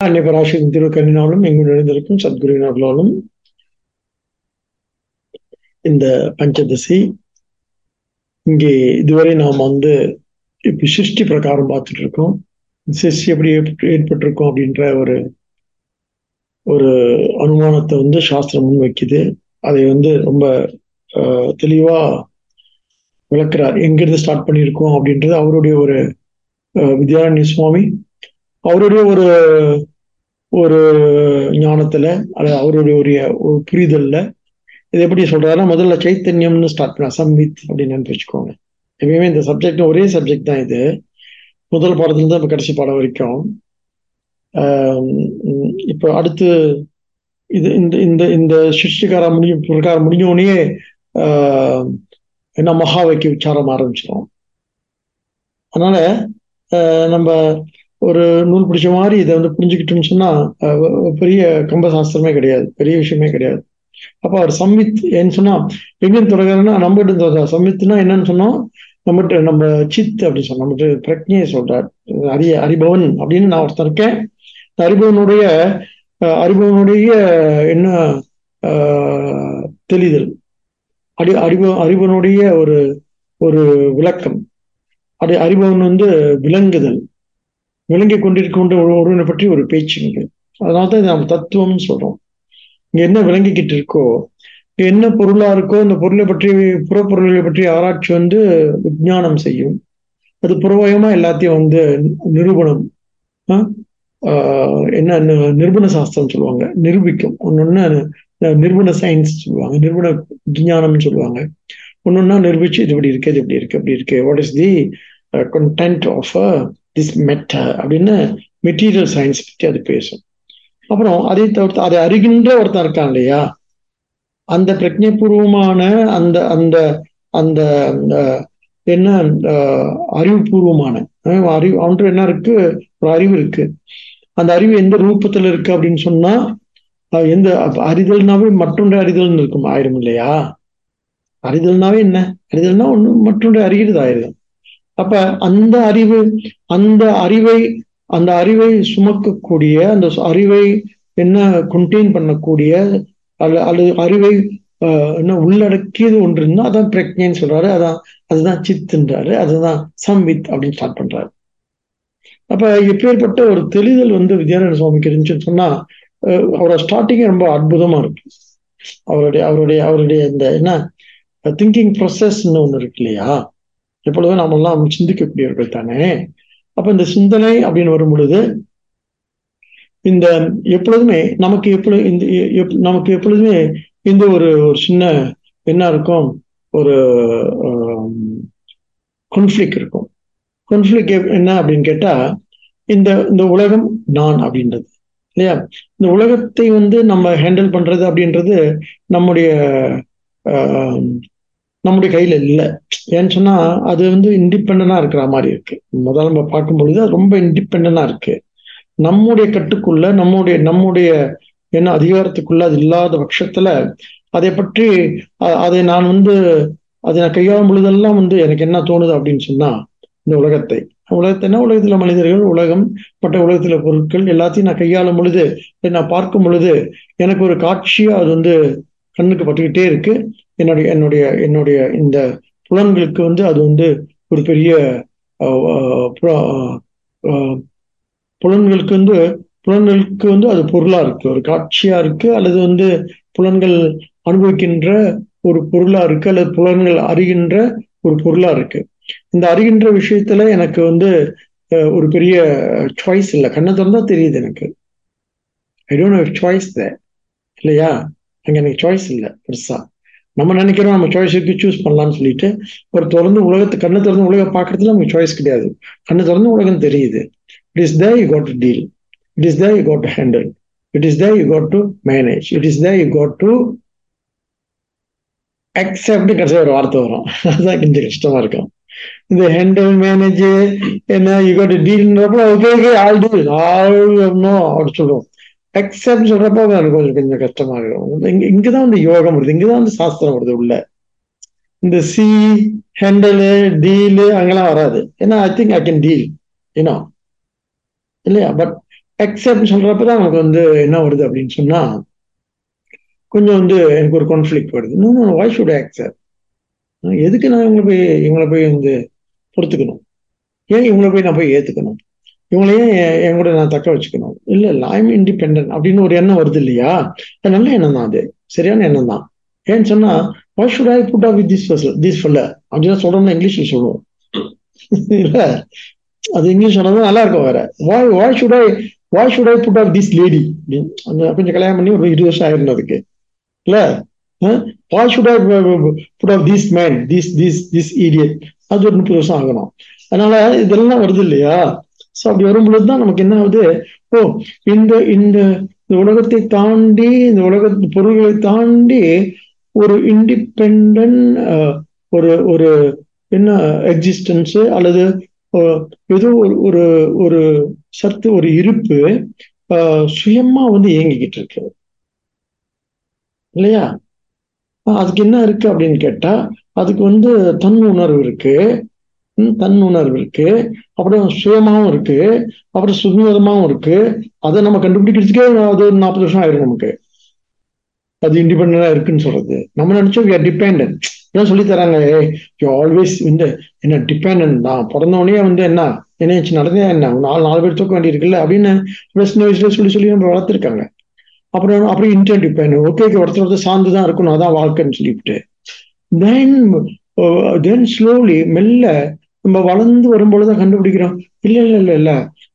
அன்னை பராசக்தி திருக்கண்ணினாலும் எங்கு நிறைந்திருக்கும் சத்குருவினர்களாலும் இந்த பஞ்சதசி இங்கே இதுவரை நாம் வந்து இப்ப சிருஷ்டி பிரகாரம் பார்த்துட்டு இருக்கோம். சிருஷ்டி எப்படி ஏற்பட்டிருக்கோம் அப்படின்ற ஒரு ஒரு அனுமானத்தை வந்து சாஸ்திரம் முன் வைக்குது. அதை வந்து ரொம்ப தெளிவா விளக்குறார். எங்கிருந்து ஸ்டார்ட் பண்ணியிருக்கோம் அப்படின்றது அவருடைய ஒரு வித்யாரண்ய சுவாமி அவருடைய ஒரு ஒரு ஞானத்துல அல்லது அவருடைய ஒரு புரிதல்ல இது எப்படி சொல்றாருன்னா முதல்ல சைத்தன்யம்னு ஸ்டார்ட் பண்ண சம்வித் அப்படின்னு வச்சுக்கோங்க. எப்பயுமே இந்த சப்ஜெக்ட் ஒரே சப்ஜெக்ட் தான் இது. முதல் பாடத்துல இருந்து இப்போ கடைசி பாடம் வரைக்கும். இப்போ அடுத்து இது இந்த இந்த இந்த சிருஷ்டிகாரம் முடியும் பிரகாரம் முடிஞ்சோடனே என்ன மகா வைக்க விசாரம் ஆரம்பிச்சிடும் அதனால நம்ம ஒரு நூல் பிடிச்ச மாதிரி இதை வந்து புரிஞ்சுக்கிட்டோம்னு சொன்னா பெரிய கம்பசாஸ்திரமே கிடையாது. பெரிய விஷயமே கிடையாது. அப்ப அவர் சம்மித் ஏன்னு சொன்னா எங்கன்னு தொடங்குறதுன்னா நம்மகிட்ட சம்மித்னா என்னன்னு சொன்னோம் நம்மகிட்ட நம்ம சித் அப்படின்னு சொன்ன நம்மகிட்ட பிரக்ஞையை சொல்றார். அரிய அறிபவன் அப்படின்னு நான் ஒருத்தன் இருக்கேன். அறிபவனுடைய அறிபவனுடைய என்ன தெளிதல். அடி அறிவ அறிபவனுடைய ஒரு ஒரு விளக்கம். அடி அறிபவன் வந்து விளங்குதல். விளங்கி கொண்டிருக்கின்ற ஒருவனை பற்றி ஒரு பேச்சு இங்கு அதனால்தான் இதை நம்ம தத்துவம்னு சொல்றோம். இங்க என்ன விளங்கிக்கிட்டு இருக்கோ என்ன பொருளா இருக்கோ அந்த பொருளை பற்றி புறப்பொருளை பற்றி ஆராய்ச்சி வந்து விஜானம் செய்யும். அது புறவயமா எல்லாத்தையும் வந்து நிரூபணம் என்ன நிர்பண சாஸ்திரம் சொல்லுவாங்க. நிரூபிக்கும். ஒன்னொன்னு நிர்பண சயின்ஸ் சொல்லுவாங்க. நிர்பண விஞ்ஞானம்னு சொல்லுவாங்க. ஒன்னொன்னா நிரூபிச்சு இது இப்படி இருக்கு இது இப்படி இருக்கு அப்படி இருக்கு. What is the content of this matter அப்படின்னு மெட்டீரியல் சயின்ஸ் பற்றி அது பேசும். அப்புறம் அதை தவிர்த்து அதை அறிகின்ற ஒருத்தன் இருக்கான் இல்லையா? அந்த பிரஜைபூர்வமான அந்த அந்த அந்த என்ன அறிவுபூர்வமான அறிவு அவன்ட்டு என்ன இருக்கு? ஒரு அறிவு இருக்கு. அந்த அறிவு எந்த ரூபத்துல இருக்கு அப்படின்னு சொன்னா எந்த அறிதல்னாவே மற்றொன்று அறிதல்னு இருக்கும். ஆயிரும் இல்லையா? அறிதல்னாவே என்ன? அறிதல்னா ஒண்ணு மற்றொன்று அறிகிறது ஆயிரும் அப்ப அந்த அறிவு அந்த அறிவை அந்த அறிவை சுமக்கக்கூடிய அந்த அறிவை என்ன கொண்டெயின் பண்ணக்கூடிய அல்ல அல்லது அறிவை என்ன உள்ளடக்கியது ஒன்று இருந்தா அதான் பிரக்ஞைன்னு சொல்றாரு. அதான் அதுதான் சித்துன்றாரு. அதுதான் சம்வித் அப்படின்னு ஸ்டார்ட் பண்றாரு. அப்ப எப்பேற்பட்ட ஒரு தெளிதல் வந்து வித்யாராயண சுவாமிக்கு இருந்துச்சுன்னு சொன்னா அவரோட ஸ்டார்டிங்கே ரொம்ப அற்புதமா இருக்கு. அவருடைய அவருடைய அவருடைய இந்த என்ன திங்கிங் ப்ரொசஸ்ன்னு ஒன்று இருக்கு இல்லையா? எப்பொழுதும் நாம எல்லாம் சிந்திக்கக்கூடியவர்கள் தானே? அப்ப இந்த சிந்தனை அப்படின்னு வரும் பொழுது இந்த எப்பொழுதுமே நமக்கு எப்பொழுது இந்த நமக்கு எப்பொழுதுமே இந்த ஒரு ஒரு சின்ன என்ன இருக்கும்? ஒரு கொன்ஃபிளிக் இருக்கும். கொன்ஃபிளிக் என்ன அப்படின்னு கேட்டா இந்த இந்த உலகம் நான் அப்படின்றது. இல்லையா? இந்த உலகத்தை வந்து நம்ம ஹேண்டில் பண்றது அப்படின்றது நம்முடைய நம்முடைய கையில இல்லை. ஏன்னு சொன்னா அது வந்து இண்டிபெண்டா இருக்கிற மாதிரி இருக்கு. முதல்ல நம்ம பார்க்கும் பொழுது அது ரொம்ப இண்டிபெண்டா இருக்கு. நம்முடைய கட்டுக்குள்ள நம்முடைய நம்முடைய என்ன அதிகாரத்துக்குள்ள அது இல்லாத பட்சத்துல அதை பற்றி அதை நான் வந்து அதை நான் கையாளும் பொழுதெல்லாம் வந்து எனக்கு என்ன தோணுது அப்படின்னு சொன்னா இந்த உலகத்தை. உலகத்தைனா உலகத்துல மனிதர்கள் உலகம் மற்ற உலகத்துல பொருட்கள் எல்லாத்தையும் நான் கையாளும் பொழுது நான் பார்க்கும் பொழுது எனக்கு ஒரு காட்சியா அது வந்து கண்ணுக்கு பட்டுக்கிட்டே இருக்கு. என்னுடைய என்னுடைய என்னுடைய இந்த புலன்களுக்கு வந்து அது வந்து ஒரு பெரிய புலன்களுக்கு வந்து புலன்களுக்கு வந்து அது பொருளா இருக்கு. ஒரு காட்சியா இருக்கு அல்லது வந்து புலன்கள் அனுபவிக்கின்ற ஒரு பொருளா இருக்கு அல்லது புலன்கள் அறிகின்ற ஒரு பொருளா இருக்கு. இந்த அறிகின்ற விஷயத்துல எனக்கு வந்து ஒரு பெரிய சாய்ஸ் இல்லை. கண்ணை திறந்தா தெரியுது எனக்கு. ஐ டோன்ட் ஹவ் சாய்ஸ் இல்லையா? அங்க எனக்கு சாய்ஸ் இல்லை பெருசா. நம்ம நினைக்கிறோம் நம்ம சாய்ஸ் இருக்கு சூஸ் பண்ணலாம்னு சொல்லிட்டு ஒரு திறந்து உலகத்தை கண்ணை திறந்து உலகம் பார்க்கறதுல நமக்கு சாய்ஸ் கிடையாது. கண்ணு திறந்து உலகம் தெரியுது. It is they you got to deal it is they you got to handle it is they you got to manage it is they you got to accept கடைசியாக ஒரு வார்த்தை வரும். அதுதான் கொஞ்சம் கஷ்டமா இருக்கும். இந்த ஹேண்டில் மேனேஜ் என்ன you got to டீல்ன்றப்போ okay okay all to all no அப்படி சொல்லுவோம் எக்ஸப்ட் சொல்றப்போ எனக்கு கொஞ்சம் கொஞ்சம் கஷ்டமா இருக்கும் இங்க இங்கதான் வந்து யோகம் வருது. இங்கதான் வந்து சாஸ்திரம் வருது உள்ள. இந்த சி ஹேண்டலு டீலு அங்கெல்லாம் வராது. ஏன்னா I think I can deal ஏன்னா இல்லையா? பட் எக்ஸப்ட் சொல்றப்பதான் நமக்கு வந்து என்ன வருது அப்படின்னு சொன்னா கொஞ்சம் வந்து எனக்கு ஒரு கான்ஃபிளிக் வருது. No voice why should accept எதுக்கு நான் இவங்களை போய் இவங்களை போய் வந்து பொறுத்துக்கணும்? ஏன் இவங்களை போய் நான் போய் ஏத்துக்கணும்? இவங்களையும் என் கூட நான் தக்க வச்சுக்கணும். இல்ல இல்லை ஐம் இண்டிபெண்ட் அப்படின்னு ஒரு எண்ணம் வருது இல்லையா? அது நல்ல எண்ணம் தான் அது. சரியான எண்ணம் தான். ஏன்னு சொன்னா why should I put with this this ஃபுல்ல அப்படின்னு சொல்றோம்னா இங்கிலீஷ்ல சொல்லுவோம். இல்ல அது இங்கிலீஷ் சொன்னது நல்லா இருக்கும் வேற. Why why should I why should I put off this lady அந்த கொஞ்சம் கல்யாணம் பண்ணி ஒரு இருபது வருஷம் ஆயிருந்தது அதுக்கு. இல்ல why should I put off this man this this this idiot அது ஒரு முப்பது வருஷம் ஆகணும். அதனால இதெல்லாம் வருது இல்லையா? ஸோ அப்படி வரும்பொழுது தான் நமக்கு என்ன ஆகுது? ஓ இந்த இந்த இந்த உலகத்தை தாண்டி இந்த உலக பொருள்களை தாண்டி ஒரு இண்டிபெண்ட் ஒரு ஒரு என்ன எக்ஸிஸ்டன்ஸ் அல்லது ஏதோ ஒரு ஒரு ஒரு சத்து ஒரு இருப்பு சுயமா வந்து இயங்கிக்கிட்டு இருக்கு. இல்லையா? அதுக்கு என்ன இருக்கு அப்படின்னு கேட்டா அதுக்கு வந்து தன் உணர்வு இருக்கு. தன் உணர்வு இருக்கு அப்புறம் சுயமாவும் இருக்கு அப்புறம் சுதந்திரமாவும் இருக்கு. அதை நம்ம கண்டுபிடிக்கிறதுக்கே அது ஒரு நாற்பது வருஷம் ஆயிரும் நமக்கு. அது இண்டிபெண்டா இருக்குன்னு சொல்றது. நம்ம நினைச்சோம் டிபெண்ட் ஏன் சொல்லி தராங்க யூ ஆல்வேஸ் வந்து என்ன டிபெண்ட் தான். பிறந்தவனே வந்து என்ன என்ன நடந்தே என்ன? நாலு நாலு பேர் தூக்க வேண்டியிருக்குல்ல அப்படின்னு சின்ன வயசுல சொல்லி சொல்லி நம்ம வளர்த்துருக்காங்க. அப்புறம் அப்புறம் இன்டர் டிபெண்ட் ஓகே ஒருத்தர் ஒருத்தர் சார்ந்து தான் இருக்கணும். அதான் வாழ்க்கைன்னு சொல்லிவிட்டு. தென் தென் ஸ்லோலி மெல்ல நம்ம வளர்ந்து வரும்பொழுது கண்டுபிடிக்கிறோம். இல்ல இல்ல இல்ல இல்ல.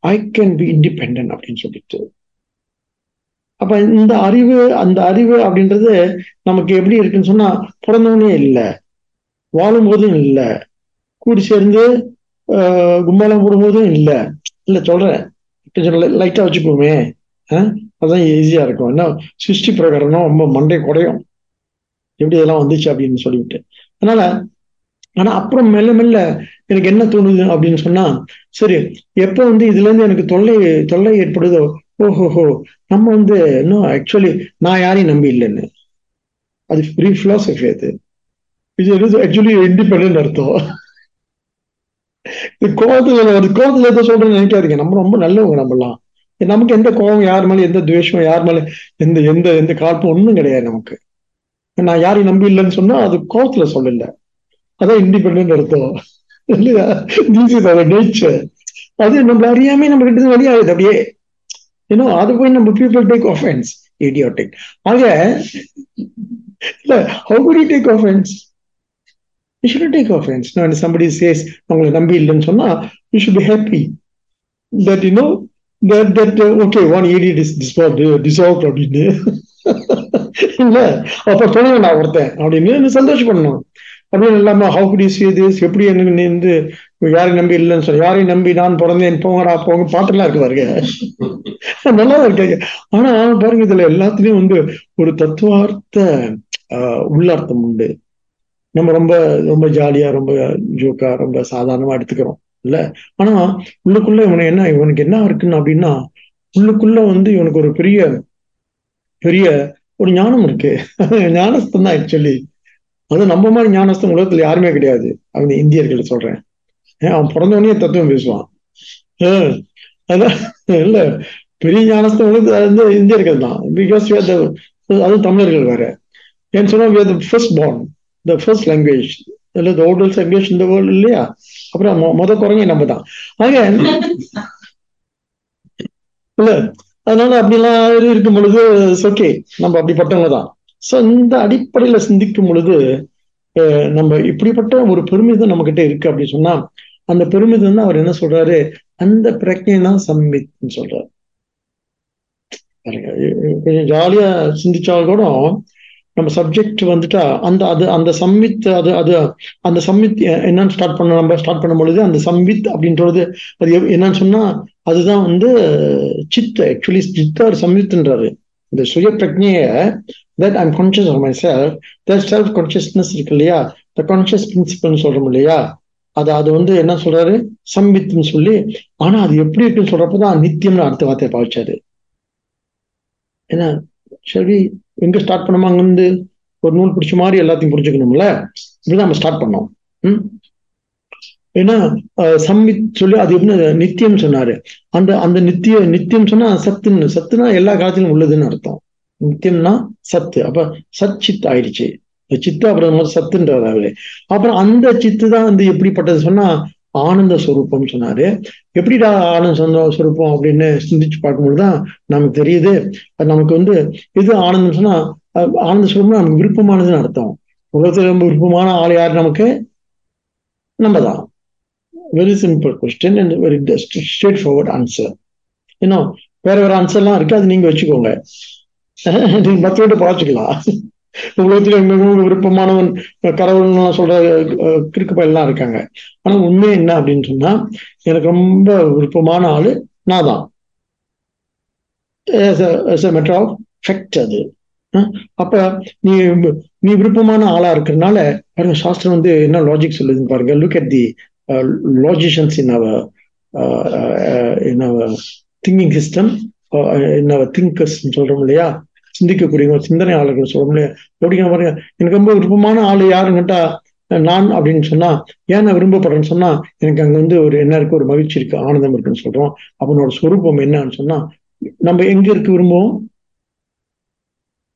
ஐ கேன் பி இண்டிபெண்ட் அப்படின்னு சொல்லிட்டு. அப்ப இந்த அறிவு அந்த அறிவு அப்படின்றது நமக்கு எப்படி இருக்குன்னு சொன்னா பிறந்தவனே இல்லை. வாழும் போதும் இல்லை. கூடி சேர்ந்து கும்பாலம் போடும்போதும் இல்லை. இல்ல சொல்றேன். லைட்டா வச்சுக்கோமே. அதான் ஈஸியா இருக்கும். என்ன சிருஷ்டி பிரகாரம்னா ரொம்ப மண்டை குறையும் எப்படி இதெல்லாம் வந்துச்சு அப்படின்னு சொல்லிவிட்டு அதனால ஆனா அப்புறம் மெல்ல மெல்ல எனக்கு என்ன தோணுது அப்படின்னு சொன்னா சரி எப்போ வந்து இதுல இருந்து எனக்கு தொல்லை தொல்லை ஏற்படுதோ? ஓஹோஹோ நம்ம வந்து இன்னும் ஆக்சுவலி நான் யாரையும் நம்பி இல்லைன்னு. அது ஃப்ரீ ஃபிலாசபி அது. இது ஆக்சுவலி இண்டிபெண்ட் அர்த்தம். கோபத்துல ஒரு கோபத்துல எதை சொல்றேன்னு நினைக்காதீங்க. நம்ம ரொம்ப நல்லவங்க நம்மலாம் நமக்கு எந்த கோபம் யார் மேலே எந்த துவேஷம் யார் மேலே எந்த எந்த எந்த காழ்ப்பும் ஒன்றும் கிடையாது நமக்கு. நான் யாரையும் நம்பி இல்லைன்னு சொன்னா அது கோபத்துல சொல்லல. அதான் இண்டிபெண்ட் அர்த்தம். இல்லையா? திஸ் இஸ் அவர் நேச்சர் அது நம்ம அறியாமே நம்ம கிட்ட வெளியாகுது அப்படியே. ஏன்னா அது போய் நம்ம பீப்புள் டேக் ஆஃபென்ஸ் இடியோட்டிக் ஆக இல்ல how could you take offence you should take offence நான் சம்படி சேஸ் உங்களை நம்பி இல்லைன்னு சொன்னா you should be happy that you know that that okay one one this is dissolve அப்படின்னு. இல்ல அப்ப துணை நான் ஒருத்தன் அப்படின்னு சந்தோஷம் பண்ணணும் அப்படின்னு இல்லாம ஹவு குட் யூ திஸ் எப்படி எனக்கு நீ வந்து யாரையும் நம்பி இல்லைன்னு சொல்லி. யாரையும் நம்பி நான் பிறந்தேன் போங்கடா போங்க பாட்டெல்லாம் இருக்கு பாருங்க. நல்லா இருக்காங்க ஆனா பாருங்க இதுல எல்லாத்துலயும் வந்து ஒரு தத்துவார்த்த உள்ளார்த்தம் உண்டு. நம்ம ரொம்ப ரொம்ப ஜாலியா ரொம்ப ஜோக்கா ரொம்ப சாதாரணமா எடுத்துக்கிறோம் இல்ல? ஆனா உள்ளுக்குள்ள இவனை என்ன இவனுக்கு என்ன இருக்குன்னு அப்படின்னா உள்ளுக்குள்ள வந்து இவனுக்கு ஒரு பெரிய பெரிய ஒரு ஞானம் இருக்கு. ஞானஸ்தான் தான் ஆக்சுவலி அது நம்ம மாதிரி ஞானஸ்தம் உலகத்துல யாருமே கிடையாது. அவன் இந்தியர்கள் சொல்றேன். அவன் பிறந்தவனே தத்துவம் பேசுவான். அதான் இல்ல பெரிய ஞானஸ்தம் வந்து இந்தியர்கள் தான். பிகாஸ் அது தமிழர்கள் வேற. ஏன்னு சொன்னா first born the first language இல்ல த ஓல்டஸ்ட் லாங்குவேஜ் இந்த வேர்ல்டு இல்லையா? அப்புறம் மொத குரங்கே நம்ம தான். ஆக இல்ல அதனால அப்படிலாம் இருக்கும் பொழுது ஓகே நம்ம அப்படிப்பட்டவங்க தான். சோ இந்த அடிப்படையில சிந்திக்கும் பொழுது நம்ம இப்படிப்பட்ட ஒரு பெருமிதம் நம்ம கிட்ட இருக்கு அப்படின்னு சொன்னா அந்த பெருமிதம் தான் அவர் என்ன சொல்றாரு? அந்த பிரஜை தான் சம்மித்னு சொல்றாரு. கொஞ்சம் ஜாலியா சிந்திச்சா கூட நம்ம சப்ஜெக்ட் வந்துட்டா அந்த அது அந்த சம்மித் அது அது அந்த சம்மித் என்னன்னு ஸ்டார்ட் பண்ண நம்ம ஸ்டார்ட் பண்ணும் பொழுது அந்த சம்மித் அப்படின்றது அது என்னன்னு சொன்னா அதுதான் வந்து சித் ஆக்சுவலி சித்த அவர் சம்யுத்துன்றாரு இந்த சுய பிரஜைய that I'm conscious of my self that self consciousness இருக்கு இல்லையா? த கான்சியஸ் பிரின்சிபல்னு சொல்றோம் இல்லையா? அது அது வந்து என்ன சொல்றாரு? சம்பித்துன்னு சொல்லி ஆனா அது எப்படி இருக்குன்னு சொல்றப்பதான் நித்தியம்னு அடுத்த வார்த்தையை பாவிச்சாரு. ஏன்னா சரி எங்க ஸ்டார்ட் பண்ணுமா அங்கிருந்து? ஒரு நூல் பிடிச்ச மாதிரி எல்லாத்தையும் புரிஞ்சுக்கணும்ல? இப்படிதான் நம்ம ஸ்டார்ட் பண்ணோம். ம்? ஏன்னா சம்மித் சொல்லி அது எப்படி நித்தியம் சொன்னாரு. அந்த அந்த நித்திய நித்தியம் சொன்னா சத்துன்னு சத்துனா எல்லா காலத்திலும் உள்ளதுன்னு அர்த்தம். நித்தியம்னா சத்து. அப்ப சத் சித் ஆயிடுச்சு சித்து அப்புறம் சத்துன்றாரு அப்புறம் அந்த சித்து தான் வந்து எப்படிப்பட்டது சொன்னா ஆனந்த ஸ்வரூபம் சொன்னாரு. எப்படிடா ஆனந்த சொந்த ஸ்வரூபம் அப்படின்னு சிந்திச்சு பார்க்கும்போதுதான் நமக்கு தெரியுது. நமக்கு வந்து எது ஆனந்தம் சொன்னா ஆனந்த ஸ்வரூபம் நமக்கு விருப்பமானதுன்னு அர்த்தம். உலகத்துல ரொம்ப விருப்பமான ஆள் யார் நமக்கு? நம்ம தான் very simple question and very straightforward answer இன்னும் வேற வேற ஆன்சர்லாம் இருக்கு அது நீங்க வச்சுக்கோங்க. நீங்க மற்றவங்க பார்த்துக்கலாம். உலகத்துல மிகவும் விருப்பமானவன் கடவுள்லாம் சொல்ற கிறுக்குப்பெல்லாம் இருக்காங்க. ஆனா உண்மை என்ன அப்படின்னு சொன்னா எனக்கு ரொம்ப விருப்பமான ஆளு நான் தான் மெட்டர் ஆஃப் ஃபெக்ட் அது. அப்ப நீ நீ விருப்பமான ஆளா இருக்கிறதுனால பாருங்க சாஸ்திரம் வந்து என்ன லாஜிக் சொல்லுதுன்னு பாருங்க. Look at the logicians in our in our thinking system in our thinkers சொல்றோம் இல்லையா? சிந்திக்கக்கூடிய சிந்தனையாளர்கள் சொல்றோம் இல்லையா? எப்படிங்க பாருங்க எனக்கு ரொம்ப விருப்பமான ஆள் யாருன்னு கேட்டா நான் அப்படின்னு சொன்னா ஏன் நான் விரும்பப்படுறேன்னு சொன்னா எனக்கு அங்க வந்து ஒரு என்ன இருக்கு ஒரு மகிழ்ச்சி இருக்கு ஆனந்தம் இருக்குன்னு சொல்றோம். அவனோட சொரூபம் என்னன்னு சொன்னா நம்ம எங்க இருக்கு விரும்புவோம்?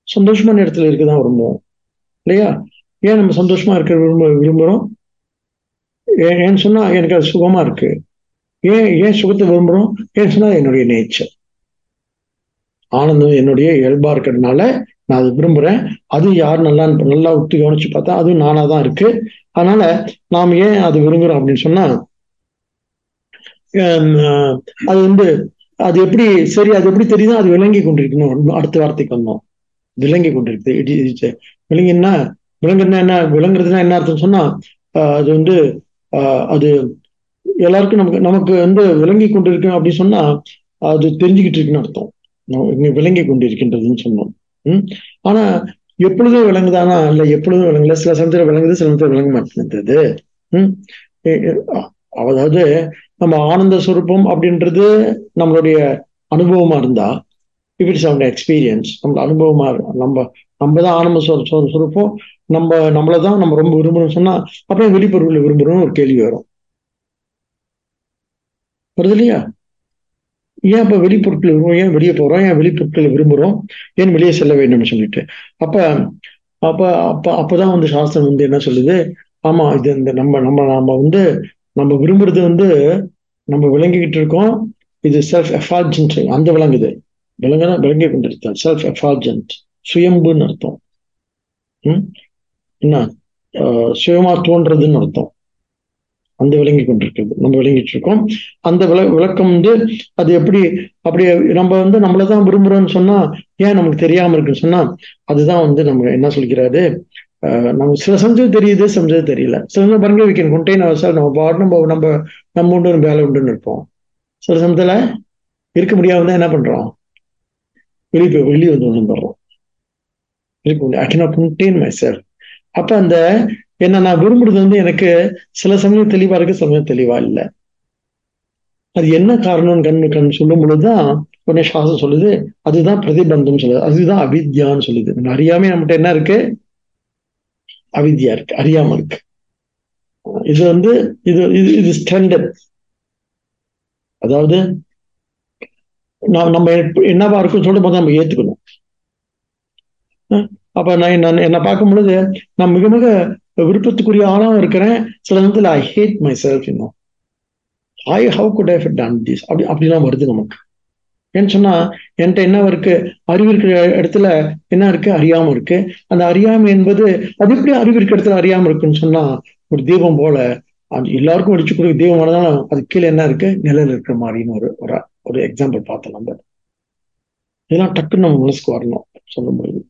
சந்தோஷமான இடத்துல இருக்குதான் விரும்புவோம் இல்லையா? ஏன் நம்ம சந்தோஷமா இருக்க விரும்ப விரும்புறோம்? ஏன்னு சொன்னா எனக்கு அது சுகமா இருக்கு. ஏன் ஏன் சுகத்தை விரும்புகிறோம் ஏன்னு சொன்னா என்னுடைய நேச்சர் ஆனந்தம் என்னுடைய இயல்பா இருக்கிறதுனால நான் அதை விரும்புறேன். அது யார் நல்லா நல்லா விட்டு கவனிச்சு பார்த்தா அதுவும் நானாக தான் இருக்கு. அதனால நாம் ஏன் அது விரும்புறோம் அப்படின்னு சொன்னா அது வந்து அது எப்படி சரி அது எப்படி தெரியுதோ அது விளங்கி கொண்டிருக்கணும். அடுத்த வார்த்தைக்கு வந்தோம். விளங்கி கொண்டிருக்கு விளங்கினா விளங்குறதுனா என்ன விளங்குறதுனா என்ன அர்த்தம் சொன்னா அது வந்து அது எல்லாருக்கும் நமக்கு நமக்கு வந்து விளங்கி கொண்டிருக்கு அப்படின்னு சொன்னா அது தெரிஞ்சுக்கிட்டு இருக்குன்னு அர்த்தம். விளங்கி கொண்டிருக்கின்றதுன்னு சொன்னோம். உம் ஆனா எப்பொழுதும் விளங்குதானா? இல்ல எப்பொழுதும் விளங்கல? சில சமயத்துல விளங்குது சில சமயத்துல விளங்க மாட்டேங்குது உம் அதாவது நம்ம ஆனந்த சுரூபம் அப்படின்றது நம்மளுடைய அனுபவமா இருந்தா இஃப் இட்ஸ் அவன் எக்ஸ்பீரியன்ஸ் நம்ம அனுபவமா நம்ம நம்ம தான் ஆனந்த சுரூபம் நம்ம நம்மளதான் நம்ம ரொம்ப விரும்புறோம் சொன்னா அப்புறம் வெளிப்பொருள்களை விரும்புறோம்னு ஒரு கேள்வி வரும். வருது இல்லையா? ஏன் அப்ப வெளிப்பொருட்கள் விரும்புவோம் ஏன் வெளியே போறோம்? ஏன் வெளிப்பொருட்களை விரும்புறோம்? ஏன் வெளியே செல்ல வேண்டும்னு சொல்லிட்டு. அப்ப அப்ப அப்ப அப்பதான் வந்து சாஸ்திரம் வந்து என்ன சொல்லுது? ஆமா இது இந்த நம்ம நம்ம நாம வந்து நம்ம விரும்புறது வந்து நம்ம விளங்கிக்கிட்டு இருக்கோம். இது செல்ஃப் எஃபார்ஜென்ட் அந்த விளங்குது. விளங்குனா விளங்கி கொண்டிருத்தல் செல்ஃப் எஃபார்ஜென்ட் சுயம்புன்னு அர்த்தம். உம் என்ன? சுயமா தோன்றதுன்னு அர்த்தம். அந்த விளங்கி கொண்டிருக்கிறது. நம்ம விளங்கிட்டு இருக்கோம். அந்த விள விளக்கம் வந்து அது எப்படி அப்படி நம்ம வந்து நம்மளதான் விரும்புறோம்னு சொன்னா ஏன் நமக்கு தெரியாம இருக்குன்னு சொன்னா அதுதான் வந்து நம்ம என்ன சொல்கிறாரு? நம்ம சில சமயம் தெரியுது சமயம் தெரியல. சில சமயம் பாருங்க வி கேன் கொண்டேன் நம்ம பாடு நம்ம நம்ம நம்ம உண்டு வேலை உண்டுன்னு இருப்போம். சில சமயத்துல இருக்க முடியாம தான் என்ன பண்றோம்? வெளியே வெளியே வந்து வந்துடுறோம் இருக்க முடியும் I cannot condemn my self அப்ப அந்த என்ன நான் விரும்புறது வந்து எனக்கு சில சமயம் தெளிவா இருக்கு சமயம் தெளிவா இல்லை. அது என்ன காரணம் கண்ணு கண் சொல்லும் பொழுதுதான் உடனே சுவாசம் சொல்லுது அதுதான் பிரதிபந்தம் சொல்லுது. அதுதான் அவித்யான்னு சொல்லுது. அறியாம நம்மகிட்ட என்ன இருக்கு? அவித்யா இருக்கு அறியாம இருக்கு. இது வந்து இது இது இது ஸ்டாண்டர்ட் அதாவது நான் நம்ம என்னவா இருக்கும் சொல்லும் போது நம்ம ஏத்துக்கணும். அப்ப நான் நான் என்ன பார்க்கும் பொழுது நான் மிக மிக விருப்பத்துக்குரிய ஆளாகவும் இருக்கிறேன். சில நேரத்தில் ஐ ஹேட் மை செல்ஃப் இன்னும் I how could have done this அப்படி அப்படிலாம் வருது நமக்கு. ஏன்னு சொன்னா என்கிட்ட என்ன இருக்கு? அறிவு இருக்கிற இடத்துல என்ன இருக்கு? அறியாம இருக்கு. அந்த அறியாமை என்பது அது எப்படி அறிவு இருக்கிற இடத்துல அறியாம இருக்குன்னு சொன்னா ஒரு தீபம் போல அது எல்லாருக்கும் அடிச்சு கொடுக்க தீபம் வரதாலும் அது கீழே என்ன இருக்கு? நிழல் இருக்கிற மாதிரின்னு ஒரு ஒரு எக்ஸாம்பிள் பார்த்தோம் நம்ம இதெல்லாம் டக்குன்னு நம்ம மனசுக்கு வரணும் சொல்ல முடியுது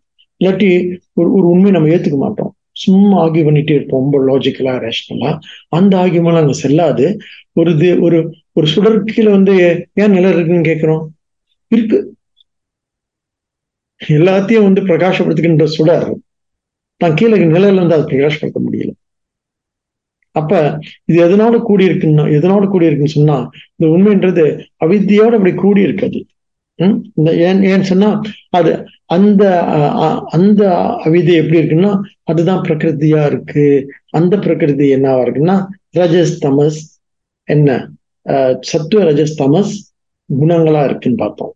இல்லாட்டி ஒரு ஒரு உண்மையை நம்ம ஏத்துக்க மாட்டோம். சும்மா ஆகிய பண்ணிட்டே இருப்போம். ரொம்ப லாஜிக்கலா ரேஷனலா அந்த ஆகியமெல்லாம் அங்க செல்லாது. ஒரு இது ஒரு ஒரு சுடர் கீழே வந்து ஏன் நிழல் இருக்குன்னு கேட்கிறோம்? இருக்கு. எல்லாத்தையும் வந்து பிரகாசப்படுத்துகின்ற சுடர். நான் கீழே நிலையில இருந்து அதை பிரகாசப்படுத்த முடியல. அப்ப இது எதனோட கூடி இருக்குன்னா எதனோட கூடி இருக்குன்னு சொன்னா இந்த உண்மைன்றது அவித்தியோட அப்படி கூடி இருக்குது உம் இந்த ஏன் ஏன்னு சொன்னா அது அந்த அந்த அவிதை எப்படி இருக்குன்னா அதுதான் பிரகிருதியா இருக்கு. அந்த பிரகிருதி என்னவா இருக்குன்னா ரஜஸ் தமஸ் என்ன சத்துவ ரஜஸ் தமஸ் குணங்களா இருக்குன்னு பார்த்தோம்.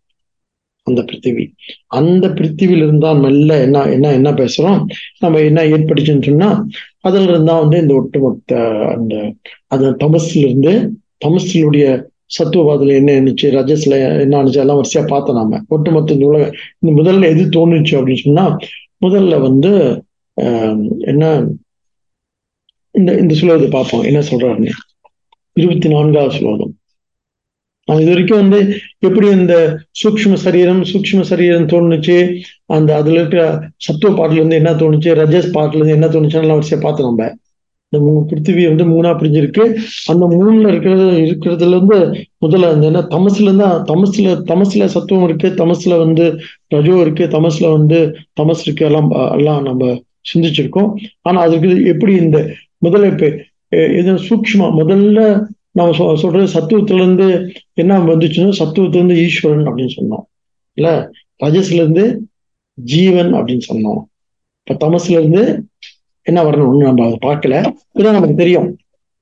அந்த பிருத்திவி. அந்த பிருத்திவில இருந்தா மெல்ல என்ன என்ன என்ன பேசுறோம்? நம்ம என்ன ஏற்பட்டுச்சுன்னு சொன்னா அதுல இருந்தா வந்து இந்த ஒட்டுமொத்த அந்த அந்த தமஸ்ல இருந்து தமஸ்லுடைய சத்துவவாதுல என்ன இருந்துச்சு ரஜஸ்ல என்ன ஆனுச்சு எல்லாம் வரிசையா பார்த்தோம் நாம. ஒட்டுமொத்த இந்த உலக இந்த முதல்ல எது தோணுச்சு அப்படின்னு சொன்னா முதல்ல வந்து ஆஹ், என்ன இந்த இந்த சுலோகத்தை பார்ப்போம். என்ன சொல்றாருன்னு. இருபத்தி நான்காவது சுலோகம். நான் இது வரைக்கும் வந்து எப்படி இந்த சூக்ம சரீரம் சூக்ஷ்ம சரீரம் தோணுச்சு அந்த அதுல இருக்கிற சத்துவ பாட்டுல இருந்து என்ன தோணுச்சு ரஜஸ் பாட்டுல இருந்து என்ன தோணுச்சுன்னு எல்லாம் வரிசையா பார்த்தோம் நம்ம. இந்த மூணு பிருத்திவி வந்து மூணா பிரிஞ்சிருக்கு. அந்த மூணுல இருக்கிறது இருக்கிறதுல இருந்து முதல்ல அந்த என்ன தமசுல தான் தமசுல தமசுல சத்துவம் இருக்கு தமசுல வந்து ரஜோ இருக்கு தமசுல வந்து தமஸ் இருக்கு எல்லாம் எல்லாம் நம்ம சிந்திச்சிருக்கோம். ஆனா அதுக்கு எப்படி இந்த முதல்ல இப்ப இது சூக்ஷ்மா முதல்ல நம்ம சொ- சொல்றது சத்துவத்துல இருந்து என்ன வந்துச்சுன்னா சத்துவத்துல இருந்து ஈஸ்வரன் அப்படின்னு சொன்னோம். இல்ல ரஜஸ்ல இருந்து ஜீவன் அப்படின்னு சொன்னோம். இப்ப தமசுல இருந்து என்ன வரணும் ஒன்று நம்ம அதை பார்க்கல. இதுதான் நமக்கு தெரியும்.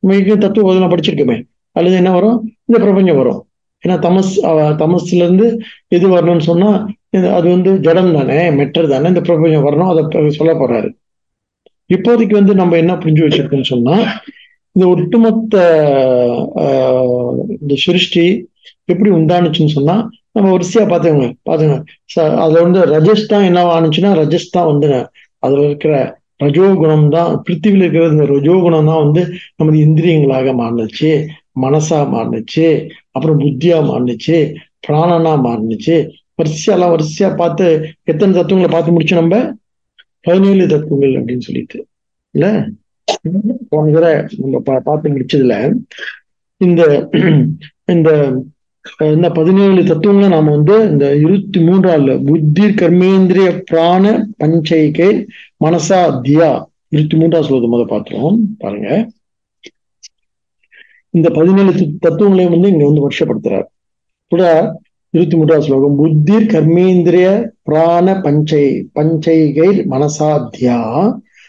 மிக தத்துவ நான் படிச்சிருக்கோமே. அல்லது என்ன வரும்? இந்த பிரபஞ்சம் வரும். ஏன்னா தமஸ் தமஸ்ல இருந்து எது வரணும்னு சொன்னா இது- அது வந்து ஜடம் தானே மெட்டர் தானே இந்த பிரபஞ்சம் வரணும் அதை சொல்ல போறாரு. இப்போதைக்கு வந்து நம்ம என்ன புரிஞ்சு வச்சிருக்கோம்னு சொன்னா இந்த ஒட்டுமொத்த ஆஹ், இந்த சிருஷ்டி எப்படி உண்டானுச்சுன்னு சொன்னா நம்ம வரிசையா பாத்துக்கோங்க பாத்துங்க ச- அதுல வந்து ரஜஸ் தான் என்ன ஆனுச்சுன்னா ரஜஸ் தான் வந்து அதுல இருக்கிற ரஜோகுணம் தான் பிருத்திவில இருக்கிறது இந்த ரஜோகுணம் தான் வந்து நமது இந்திரியங்களாக மாறினுச்சு மனசா மாறுனுச்சு அப்புறம் புத்தியா மாறுனுச்சு பிராணனா மாறினுச்சு. வரிசையெல்லாம் வரிசையா பார்த்து எத்தனை தத்துவங்களை பார்த்து முடிச்சு நம்ம? பதினேழு தத்துவங்கள் அப்படின்னு சொல்லிட்டு. இல்ல? போன தடவை நம்ம பா- பார்த்து முடிச்சதுல இந்த இந்த இந்த பதினேழு தத்துவங்களை நாம வந்து இந்த இருபத்தி மூன்றாவது புத்தி கர்மேந்திரிய பிராண பஞ்சைகை மனசா தியா இருபத்தி மூன்றாவது சொல்வது முதல் பார்த்துருவோம். பாருங்க. இந்த பதினேழு தத்துவங்களையும் வந்து இங்க வந்து வருஷப்படுத்துறார் கூட இருபத்தி மூன்றாவது ஸ்லோகம் புத்தி கர்மேந்திரிய பிராண பஞ்சை பஞ்சைகை மனசாத்தியா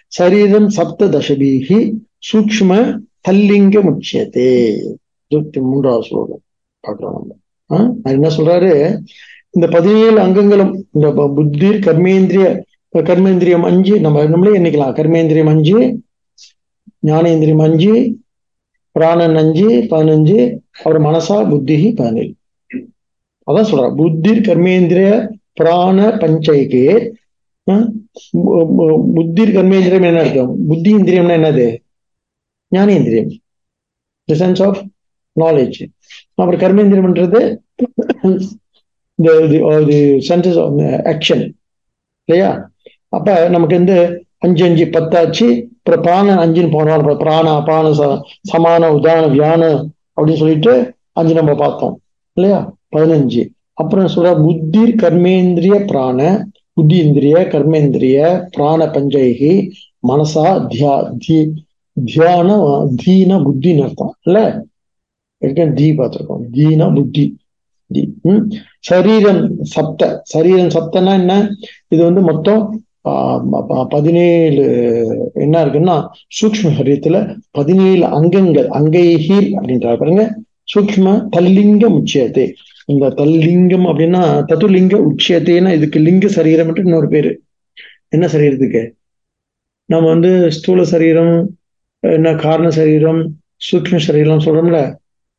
சரீரம் சப்த தசபீகி சூக்ஷ்ம தல்லிங்க முச்சியதே. இருபத்தி மூன்றாவது ஸ்லோகம். பார்க்கிறோம் நம்ம என்ன சொல்றாரு? இந்த பதினேழு அங்கங்களும் இந்த புத்தி கர்மேந்திரிய கர்மேந்திரியம் அஞ்சு நம்ம நம்மளே எண்ணிக்கலாம். கர்மேந்திரியம் அஞ்சு ஞானேந்திரியம் அஞ்சு பிராணன் அஞ்சு பதினஞ்சு அப்புறம் மனசா புத்தி பதினேழு. அதான் சொல்றார். புத்தி கர்மேந்திரிய பிராண பஞ்சைக்கு புத்தி கர்மேந்திரியம் என்ன இருக்கும் புத்தி இந்திரியம்னா என்னது? ஞானேந்திரியம். தி சென்ஸ் ஆஃப் நாலேஜ் அப்புறம் கர்மேந்திரம் இந்த சென்சஸ் ஆக்ஷன் இல்லையா? அப்ப நமக்கு வந்து அஞ்சு அஞ்சு பத்தாச்சு. அப்புறம் பிராண அஞ்சுன்னு போனோம். அப்புறம் பிராண அபான ச- சமான உதான வியான அப்படின்னு சொல்லிட்டு அஞ்சு நம்ம பார்த்தோம். இல்லையா? பதினஞ்சு. அப்புறம் சொல்ற புத்தி கர்மேந்திரிய பிராண. புத்தி இந்திரிய கர்மேந்திரிய பிராண பஞ்சைகி மனசா தியா தி தியான தீன புத்தின்னு அர்த்தம். இல்ல? ஏற்கனவே தீ பார்த்துருக்கோம். தீனா புத்தி தி ம். சரீரம் சப்த. சரீரம் சப்தனா என்ன? இது வந்து மொத்தம் ஆஹ் பதினேழு என்ன இருக்குன்னா சூக்ஷ்ம சரீரத்துல பதினேழு அங்கங்கள் அங்கைஹீல் அப்படின்றாரு பாருங்க. சூக்ஷ்ம தல்லிங்க உச்சியத்தை இந்த தல்லிங்கம் அப்படின்னா தத்துலிங்க உச்சியத்தைன்னா இதுக்கு லிங்க சரீரம் இன்னொரு பேரு. என்ன சரீரத்துக்கு நம்ம வந்து ஸ்தூல சரீரம் என்ன காரண சரீரம் சூக்ஷ்ம சரீரம் சொல்றோம்ல.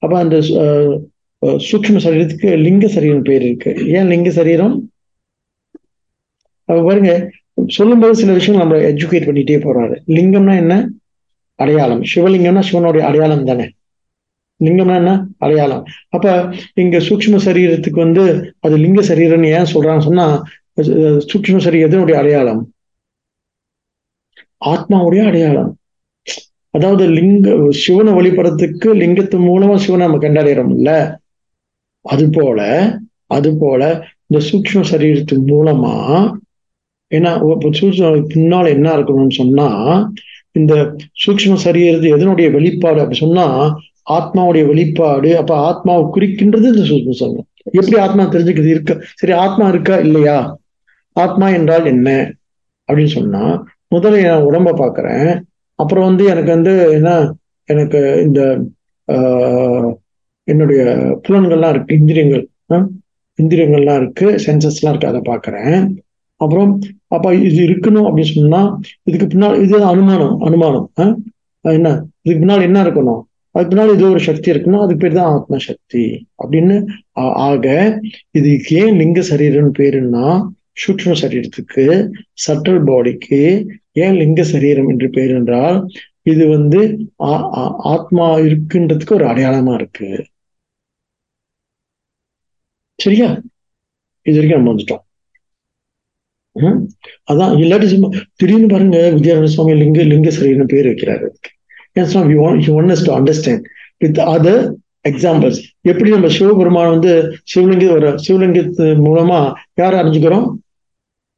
அப்ப அந்த அஹ், சரீரத்துக்கு லிங்க சரீரம் பேர் இருக்கு. ஏன் லிங்க சரீரம்? அப்ப பாருங்க சொல்லும்போது சில விஷயங்கள் நம்ம எஜுகேட் பண்ணிட்டே போறாரு. லிங்கம்னா என்ன? அடையாளம். சிவலிங்கம்னா சிவனுடைய அடையாளம் தானே. லிங்கம்னா என்ன? அடையாளம். அப்ப இங்க சூக்ம சரீரத்துக்கு வந்து அது லிங்க சரீரம்னு ஏன் சொல்றாங்க சொன்னா சூக்ம சரீரத்தினுடைய அடையாளம்? ஆத்மாவுடைய அடையாளம். அதாவது லிங்க சிவனை வழிபடுறதுக்கு லிங்கத்து மூலமா சிவனை நம்ம கண்டடைகிறோம் இல்ல அது போல அது போல இந்த சூக்ஷ்ம சரீரத்து மூலமா ஏன்னா இப்ப பின்னால் என்ன இருக்கணும்னு சொன்னா இந்த சூக்ஷ்ம சரீரத்து எதனுடைய வெளிப்பாடு அப்படி சொன்னா ஆத்மாவுடைய வெளிப்பாடு அப்ப ஆத்மாவை குறிக்கின்றது இந்த சூக்ஷ்ம சரீரம். எப்படி ஆத்மா தெரிஞ்சுக்கிறது? இருக்க சரி ஆத்மா இருக்கா இல்லையா? ஆத்மா என்றால் என்ன? அப்படின்னு சொன்னா முதல்ல நான் உடம்ப பாக்குறேன். அப்புறம் வந்து எனக்கு வந்து என்ன எனக்கு இந்த ஆஹ், என்னுடைய புலன்கள்லாம் இருக்கு இந்திரியங்கள். இந்திரியங்கள்லாம் இருக்கு சென்சஸ்லாம் இருக்கு அதை பார்க்குறேன். அப்புறம் அப்போ இது இருக்கணும் அப்படின்னு சொன்னா இதுக்கு பின்னால் இது அனுமானம் அனுமானம். ஆஹ், என்ன இதுக்கு பின்னால் என்ன இருக்கணும்? அதுக்கு பின்னால் இது ஒரு சக்தி இருக்குன்னா அதுக்கு பேர் தான் ஆத்ம சக்தி அப்படின்னு ஆ- ஆக இதுக்கு ஏன் லிங்க சரீரம்னு பேருன்னா சூக்ஷ்ம சரீரத்துக்கு சட்டல் பாடிக்கு ஏன் லிங்க சரீரம் என்று பெயர் என்றால் இது வந்து ஆ- ஆ- ஆத்மா இருக்குன்றதுக்கு ஒரு அடையாளமா இருக்கு. சரியா? இது வரைக்கும் நம்ம வந்துட்டோம். அதான் இல்லாட்டி சும்மா திடீர்னு பாருங்க வித்யாரண சுவாமி லிங்க லிங்க சரீரம் பேர் வைக்கிறாரு. To understand with other examples எப்படி நம்ம சிவபெருமான் வந்து சிவலிங்க ஒரு சிவலிங்கத்து மூலமா யார் அறிஞ்சுக்கிறோம்?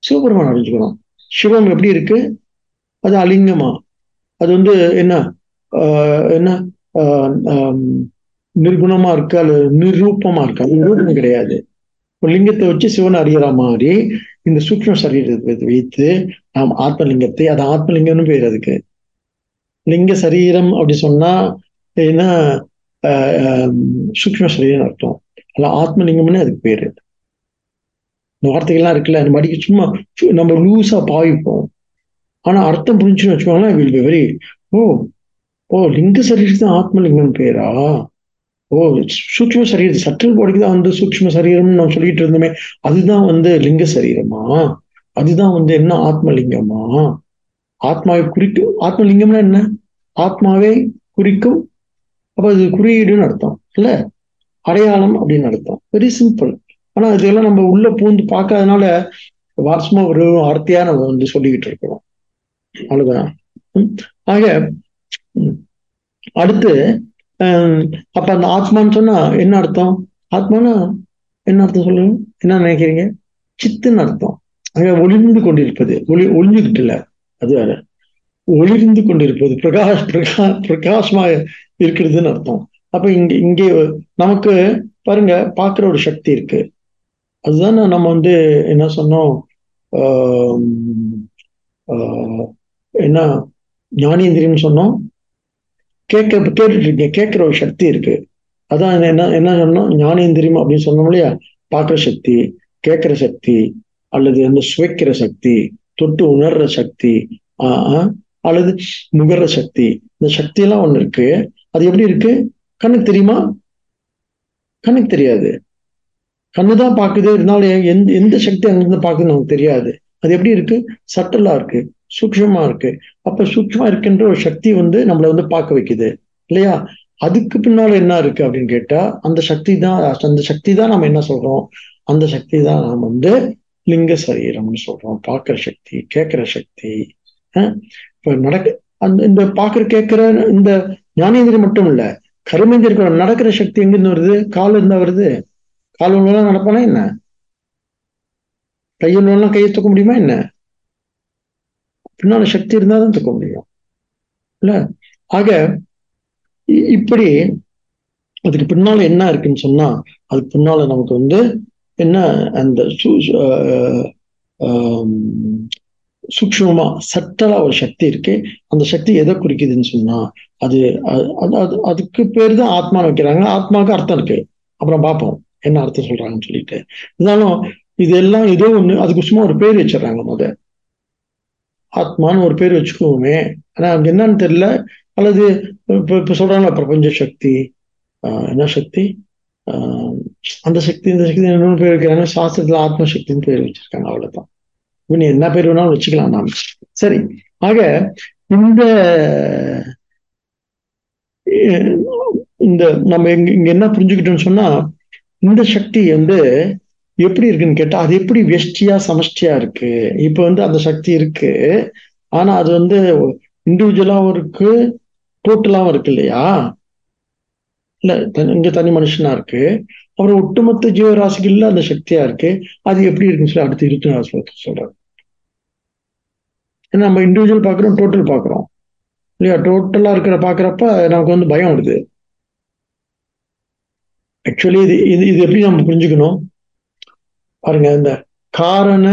சிவபெருமான் அடைஞ்சுக்கணும் சிவம் எப்படி இருக்கு? அது அலிங்கமா. அது வந்து என்ன? ஆஹ் என்ன? ஆஹ் நிர்குணமா இருக்கு? அல்லது நிரூபமா இருக்கு? அது நிரூபம் கிடையாது. ஒரு லிங்கத்தை வச்சு சிவன் அறியற மாதிரி இந்த சூக்ம சரீரத்தை வைத்து நாம் ஆத்மலிங்கத்தை அது ஆத்மலிங்கம்னு பேர் அதுக்கு. லிங்க சரீரம் அப்படி சொன்னா என்ன? ஆஹ் சரீரம் அர்த்தம். அல்ல ஆத்மலிங்கம்னு அதுக்கு பேரு. இந்த வார்த்தைகள்லாம் இருக்குல்ல நம்ம அடிக்க சும்மா சு- நம்ம லூஸா பாவிப்போம். ஆனா அர்த்தம் புரிஞ்சுன்னு வச்சுக்கோங்களேன் will be very o o லிங்க சரீரத்துக்கு ஆத்மலிங்கம் பேரா? ஓ சூக்ஷ்ம சரீரம் சட்டல் பாடிக்கு தான் வந்து சூக்ஷ்ம சரீரம்னு நம்ம சொல்லிட்டு இருந்தோமே அதுதான் வந்து லிங்க சரீரமா? அதுதான் வந்து என்ன ஆத்மலிங்கமா ஆத்மாவை குறிக்கும் ஆத்மலிங்கம்னா என்ன? ஆத்மாவை குறிக்கும் அப்ப அது குறியீடுன்னு அர்த்தம் இல்ல? அடையாளம் அப்படின்னு அர்த்தம் வெரி சிம்பிள் ஆனா இதெல்லாம் நம்ம உள்ள பூந்து பார்க்காதனால வாசமா ஒரு வார்த்தையா நம்ம வந்து சொல்லிக்கிட்டு இருக்கிறோம். அவ்வளவுதான். ஆக அடுத்து அப்ப அந்த ஆத்மான்னு சொன்னா என்ன அர்த்தம்? ஆத்மானா என்ன அர்த்தம் சொல்லுங்க? என்ன நினைக்கிறீங்க? சித்துன்னு அர்த்தம். அங்க ஒளிர்ந்து கொண்டிருப்பது. ஒளி ஒளிஞ்சுக்கிட்டு இல்லை. அது வேற. ஒளிர்ந்து கொண்டிருப்பது. பிரகாஷ் பிரகா பிரகாசமா இருக்கிறதுன்னு அர்த்தம். அப்ப இங்க இங்கே நமக்கு பாருங்க பார்க்குற ஒரு சக்தி இருக்கு. அதுதானே uh, நம்ம வந்து என்ன சொன்னோம்? ஆஹ், என்ன ஞானேந்திரியம்னு சொன்னோம். கேட்க கேட்டுட்டு இருக்கேன். கேட்கிற ஒரு சக்தி இருக்கு. அதான் என்ன என்ன சொன்னோம்? ஞானேந்திரியம் அப்படின்னு சொன்னோம் இல்லையா? பார்க்குற சக்தி கேட்குற சக்தி அல்லது அந்த சுவைக்கிற சக்தி தொட்டு உணர்ற சக்தி அல்லது நுகர்ற சக்தி. இந்த சக்தி எல்லாம் இருக்கு. அது எப்படி இருக்கு? கண்ணுக்கு தெரியுமா? கண்ணுக்கு தெரியாது. கண்ணு தான் பார்க்குது இருந்தாலும் எந்த எந்த சக்தி அங்கிருந்து பார்க்குதுன்னு நமக்கு தெரியாது. அது எப்படி இருக்கு? சட்டலா இருக்கு சூக்ஷ்மமா இருக்கு. அப்ப சூக்ஷ்மமா இருக்கின்ற ஒரு சக்தி வந்து நம்மளை வந்து பார்க்க வைக்குது. இல்லையா? அதுக்கு பின்னால என்ன இருக்கு அப்படின்னு கேட்டா அந்த சக்தி தான் அந்த சக்தி தான் நம்ம என்ன சொல்றோம்? அந்த சக்தி தான் நாம் வந்து லிங்க சரீரம்னு சொல்றோம். பார்க்குற சக்தி கேட்கிற சக்தி. இப்போ நடக்க அந்த இந்த பார்க்குற கேட்கிற இந்த ஞானேந்திரம் மட்டும் இல்லை கருமேந்திரம் நடக்கிற சக்தி எங்கிருந்து வருது? கால் இருந்தா வருது. கால் ஒன்றுலாம் நடப்பானா என்ன? கையுள்ளவெல்லாம் கையை தூக்க முடியுமா என்ன? பின்னால சக்தி இருந்தால் தான் தூக்க முடியும். இல்ல? ஆக இ- இப்படி அதுக்கு பின்னால என்ன இருக்குன்னு சொன்னா அதுக்கு பின்னால நமக்கு வந்து என்ன அந்த சு- ஆஹ் சட்டலா ஒரு சக்தி இருக்கு. அந்த சக்தி எதை குறிக்குதுன்னு சொன்னா அது அது- அது- அது- அதுக்கு பேர் தான் ஆத்மான்னு வைக்கிறாங்க. ஆத்மாவுக்கு அர்த்தம் இருக்கு. அப்புறம் பார்ப்போம். என்ன அர்த்தம் சொல்றாங்கன்னு சொல்லிட்டு. இருந்தாலும் இதெல்லாம் ஏதோ ஒண்ணு அதுக்கு சும்மா ஒரு பேர் வச்சிடறாங்க முத. ஆத்மான்னு ஒரு பேர் வச்சுக்குவோமே ஆனா அவங்க என்னன்னு தெரியல. அல்லது இப்ப இப்ப சொல்றாங்களா பிரபஞ்ச சக்தி. ஆஹ் என்ன சக்தி? ஆஹ் அந்த சக்தி இந்த சக்தி இன்னொன்று பேர் வைக்கிறாங்க. சாஸ்திரத்துல ஆத்ம சக்தின்னு பேர் வச்சிருக்காங்க அவ்வளவுதான். இவன் என்ன பேர் வேணாலும் வச்சுக்கலாம் நாம். சரி. ஆக இந்த இந்த நம்ம இங்க இங்க என்ன புரிஞ்சுக்கிட்டோம்னு சொன்னா இந்த சக்தி வந்து எப்படி இருக்குன்னு கேட்டா அது எப்படி வெஷ்டியா சமஷ்டியா இருக்கு? இப்ப வந்து அந்த சக்தி இருக்கு. ஆனா அது வந்து இண்டிவிஜுவலாவும் இருக்கு டோட்டலாவும் இருக்கு இல்லையா? இல்ல தனி- இங்க தனி மனுஷனா இருக்கு. அப்புறம் ஒட்டுமொத்த ஜீவராசிகள்ல அந்த சக்தியா இருக்கு. அது எப்படி இருக்குன்னு சொல்லி அடுத்து இருபத்தி நாலு சொல்றாங்க சொல்றாரு. ஏன்னா நம்ம இண்டிவிஜுவல் பாக்குறோம் டோட்டல் பாக்குறோம் இல்லையா? டோட்டலா இருக்கிற பாக்குறப்ப நமக்கு வந்து பயம் வருது. ஆக்சுவலி இது இது இது எப்படி நம்ம புரிஞ்சுக்கணும்? பாருங்க இந்த காரண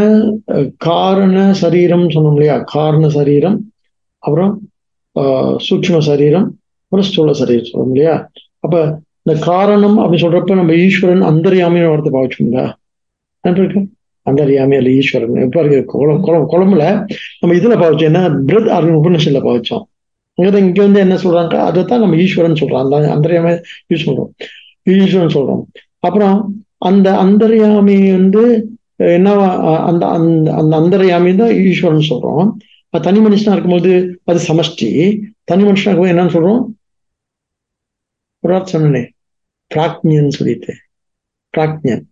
காரண சரீரம் சொன்னோம் இல்லையா? காரண சரீரம் அப்புறம் ஆஹ், சரீரம் அப்புறம் ஸ்தூல சரீரம் சொல்றோம் இல்லையா? அப்ப இந்த காரணம் அப்படின்னு சொல்றப்ப நம்ம ஈஸ்வரன் அந்தரியாமின்னு வார்த்தை பாவிச்சோம்ல இருக்கு? அந்தரியாமி அல்ல ஈஸ்வரன். இப்ப இருக்கு குளம் குளம் குளம்புல நம்ம இதுல பாவிச்சோம். என்ன? பிரெத் ஆர்கன் உபநிஷத்துல பாவிச்சோம். இங்க வந்து என்ன சொல்றாங்க? அதைத்தான் நம்ம ஈஸ்வரன் சொல்றோம் அந்த அந்தரியாமே யூஸ் பண்றோம். ஈஸ்வரன் சொல்றோம். அப்புறம் அந்த அந்தரியாமி வந்து என்னவா அந்த அந்த அந்த அந்தரியாமி தான் ஈஸ்வரன் சொல்றோம். தனி மனுஷனா இருக்கும்போது அது சமஷ்டி. தனி மனுஷனா இருக்கும்போது என்னன்னு சொல்றோம்? சொன்னே பிராக்ஞன் சொல்லிட்டு. பிராக்ஞன்.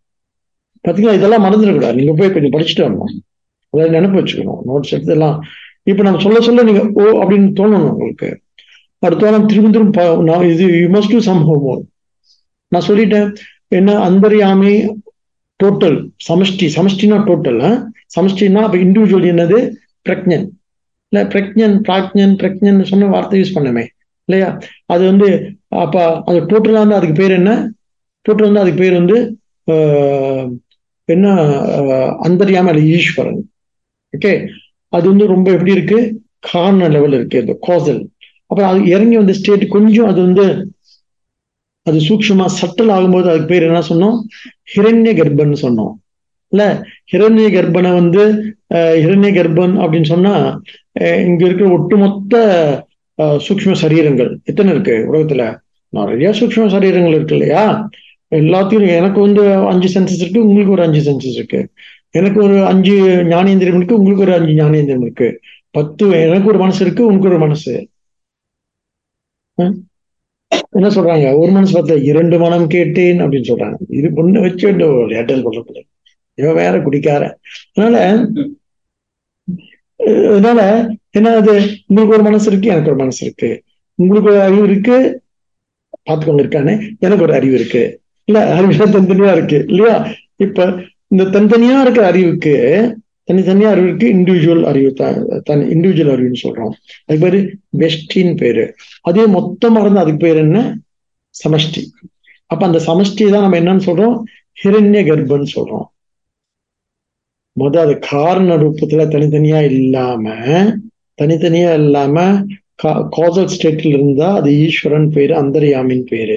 பார்த்தீங்களா இதெல்லாம் மறந்துடக்கூடாது. நீங்க போய் கொஞ்சம் படிச்சுட்டு வரணும். அதாவது நினைப்பு வச்சுக்கணும். நோட்ஸ் எடுத்து எல்லாம். இப்ப நம்ம சொல்ல சொல்ல நீங்க ஓ அப்படின்னு தோணணும் உங்களுக்கு. அடுத்த வாரம் திரும்ப திரும்ப இது you must do some home நான் சொல்லிட்டேன் என்ன அந்தரியாமி டோட்டல் சமஷ்டி சமஷ்டினா டோட்டல் சமஷ்டினா அப்ப இண்டிவிஜுவல் என்னது? பிரக்ஞன் இல்ல பிரக்ஞன் பிராக்ஞன் பிரக்ஞன் சொன்ன வார்த்தை யூஸ் பண்ணுமே இல்லையா? அது வந்து அப்ப அது டோட்டலா வந்து அதுக்கு பேர் என்ன? டோட்டல் வந்து அதுக்கு பேர் வந்து என்ன அந்தரியாம அல்ல ஈஸ்வரன். ஓகே அது வந்து ரொம்ப எப்படி இருக்கு? காரண லெவல் இருக்கு இந்த கோசல் அப்புறம் அது இறங்கி வந்த ஸ்டேட் கொஞ்சம் அது வந்து அது சூக்ஷமா சட்டல் ஆகும்போது அதுக்கு பேர் என்ன சொன்னோம்? ஹிரண்ய கர்ப்பன் சொன்னோம். இல்ல ஹிரண்ய கர்ப்பனை வந்து ஹிரண்ய கர்ப்பன் அப்படின்னு சொன்னா இங்க இருக்கிற ஒட்டுமொத்த சூக்ம சரீரங்கள். எத்தனை இருக்கு உலகத்துல? நிறைய சூக்ம சரீரங்கள் இருக்கு இல்லையா? எல்லாத்தையும் எனக்கு வந்து அஞ்சு சென்சஸ் இருக்கு உங்களுக்கு ஒரு அஞ்சு சென்சஸ் இருக்கு. எனக்கு ஒரு அஞ்சு ஞானேந்திரம் இருக்கு உங்களுக்கு ஒரு அஞ்சு ஞானேந்திரம் இருக்கு. பத்து எனக்கு ஒரு மனசு இருக்கு உங்களுக்கு ஒரு மனசு. என்ன சொல்றாங்க? ஒரு மனசு பார்த்தா இரண்டு மனம் கேட்டேன் அப்படின்னு சொல்றாங்க. இது பொண்ணு வச்சு ஏட்டல் பண்றது இவன் வேற குடிக்கார. அதனால அதனால என்ன அது? உங்களுக்கு ஒரு மனசு இருக்கு எனக்கு ஒரு மனசு இருக்கு. உங்களுக்கு ஒரு அறிவு இருக்கு பார்த்துக்கோங்க இருக்கானே. எனக்கு ஒரு அறிவு இருக்கு. இல்ல அறிவு தனித்தனியா இருக்கு இல்லையா? இப்ப இந்த தனித்தனியா இருக்கிற அறிவுக்கு தனித்தனியா அறிவுக்கு இண்டிவிஜுவல் அறிவு தனி இண்டிவிஜுவல் அறிவுன்னு சொல்றோம். அது பேரு வெஸ்டின் பேரு. அதே மொத்தமா மறந்து அதுக்கு பேர் என்ன? சமஷ்டி. அப்ப அந்த சமஷ்டி தான் நம்ம என்னன்னு சொல்றோம்? ஹிரண்ய கர்ப்பன்னு சொல்றோம். முத அது காரண ரூபத்துல தனித்தனியா இல்லாம தனித்தனியா இல்லாம காசல் ஸ்டேட்ல இருந்தா அது ஈஸ்வரன் பேரு அந்தரியாமின் பேரு.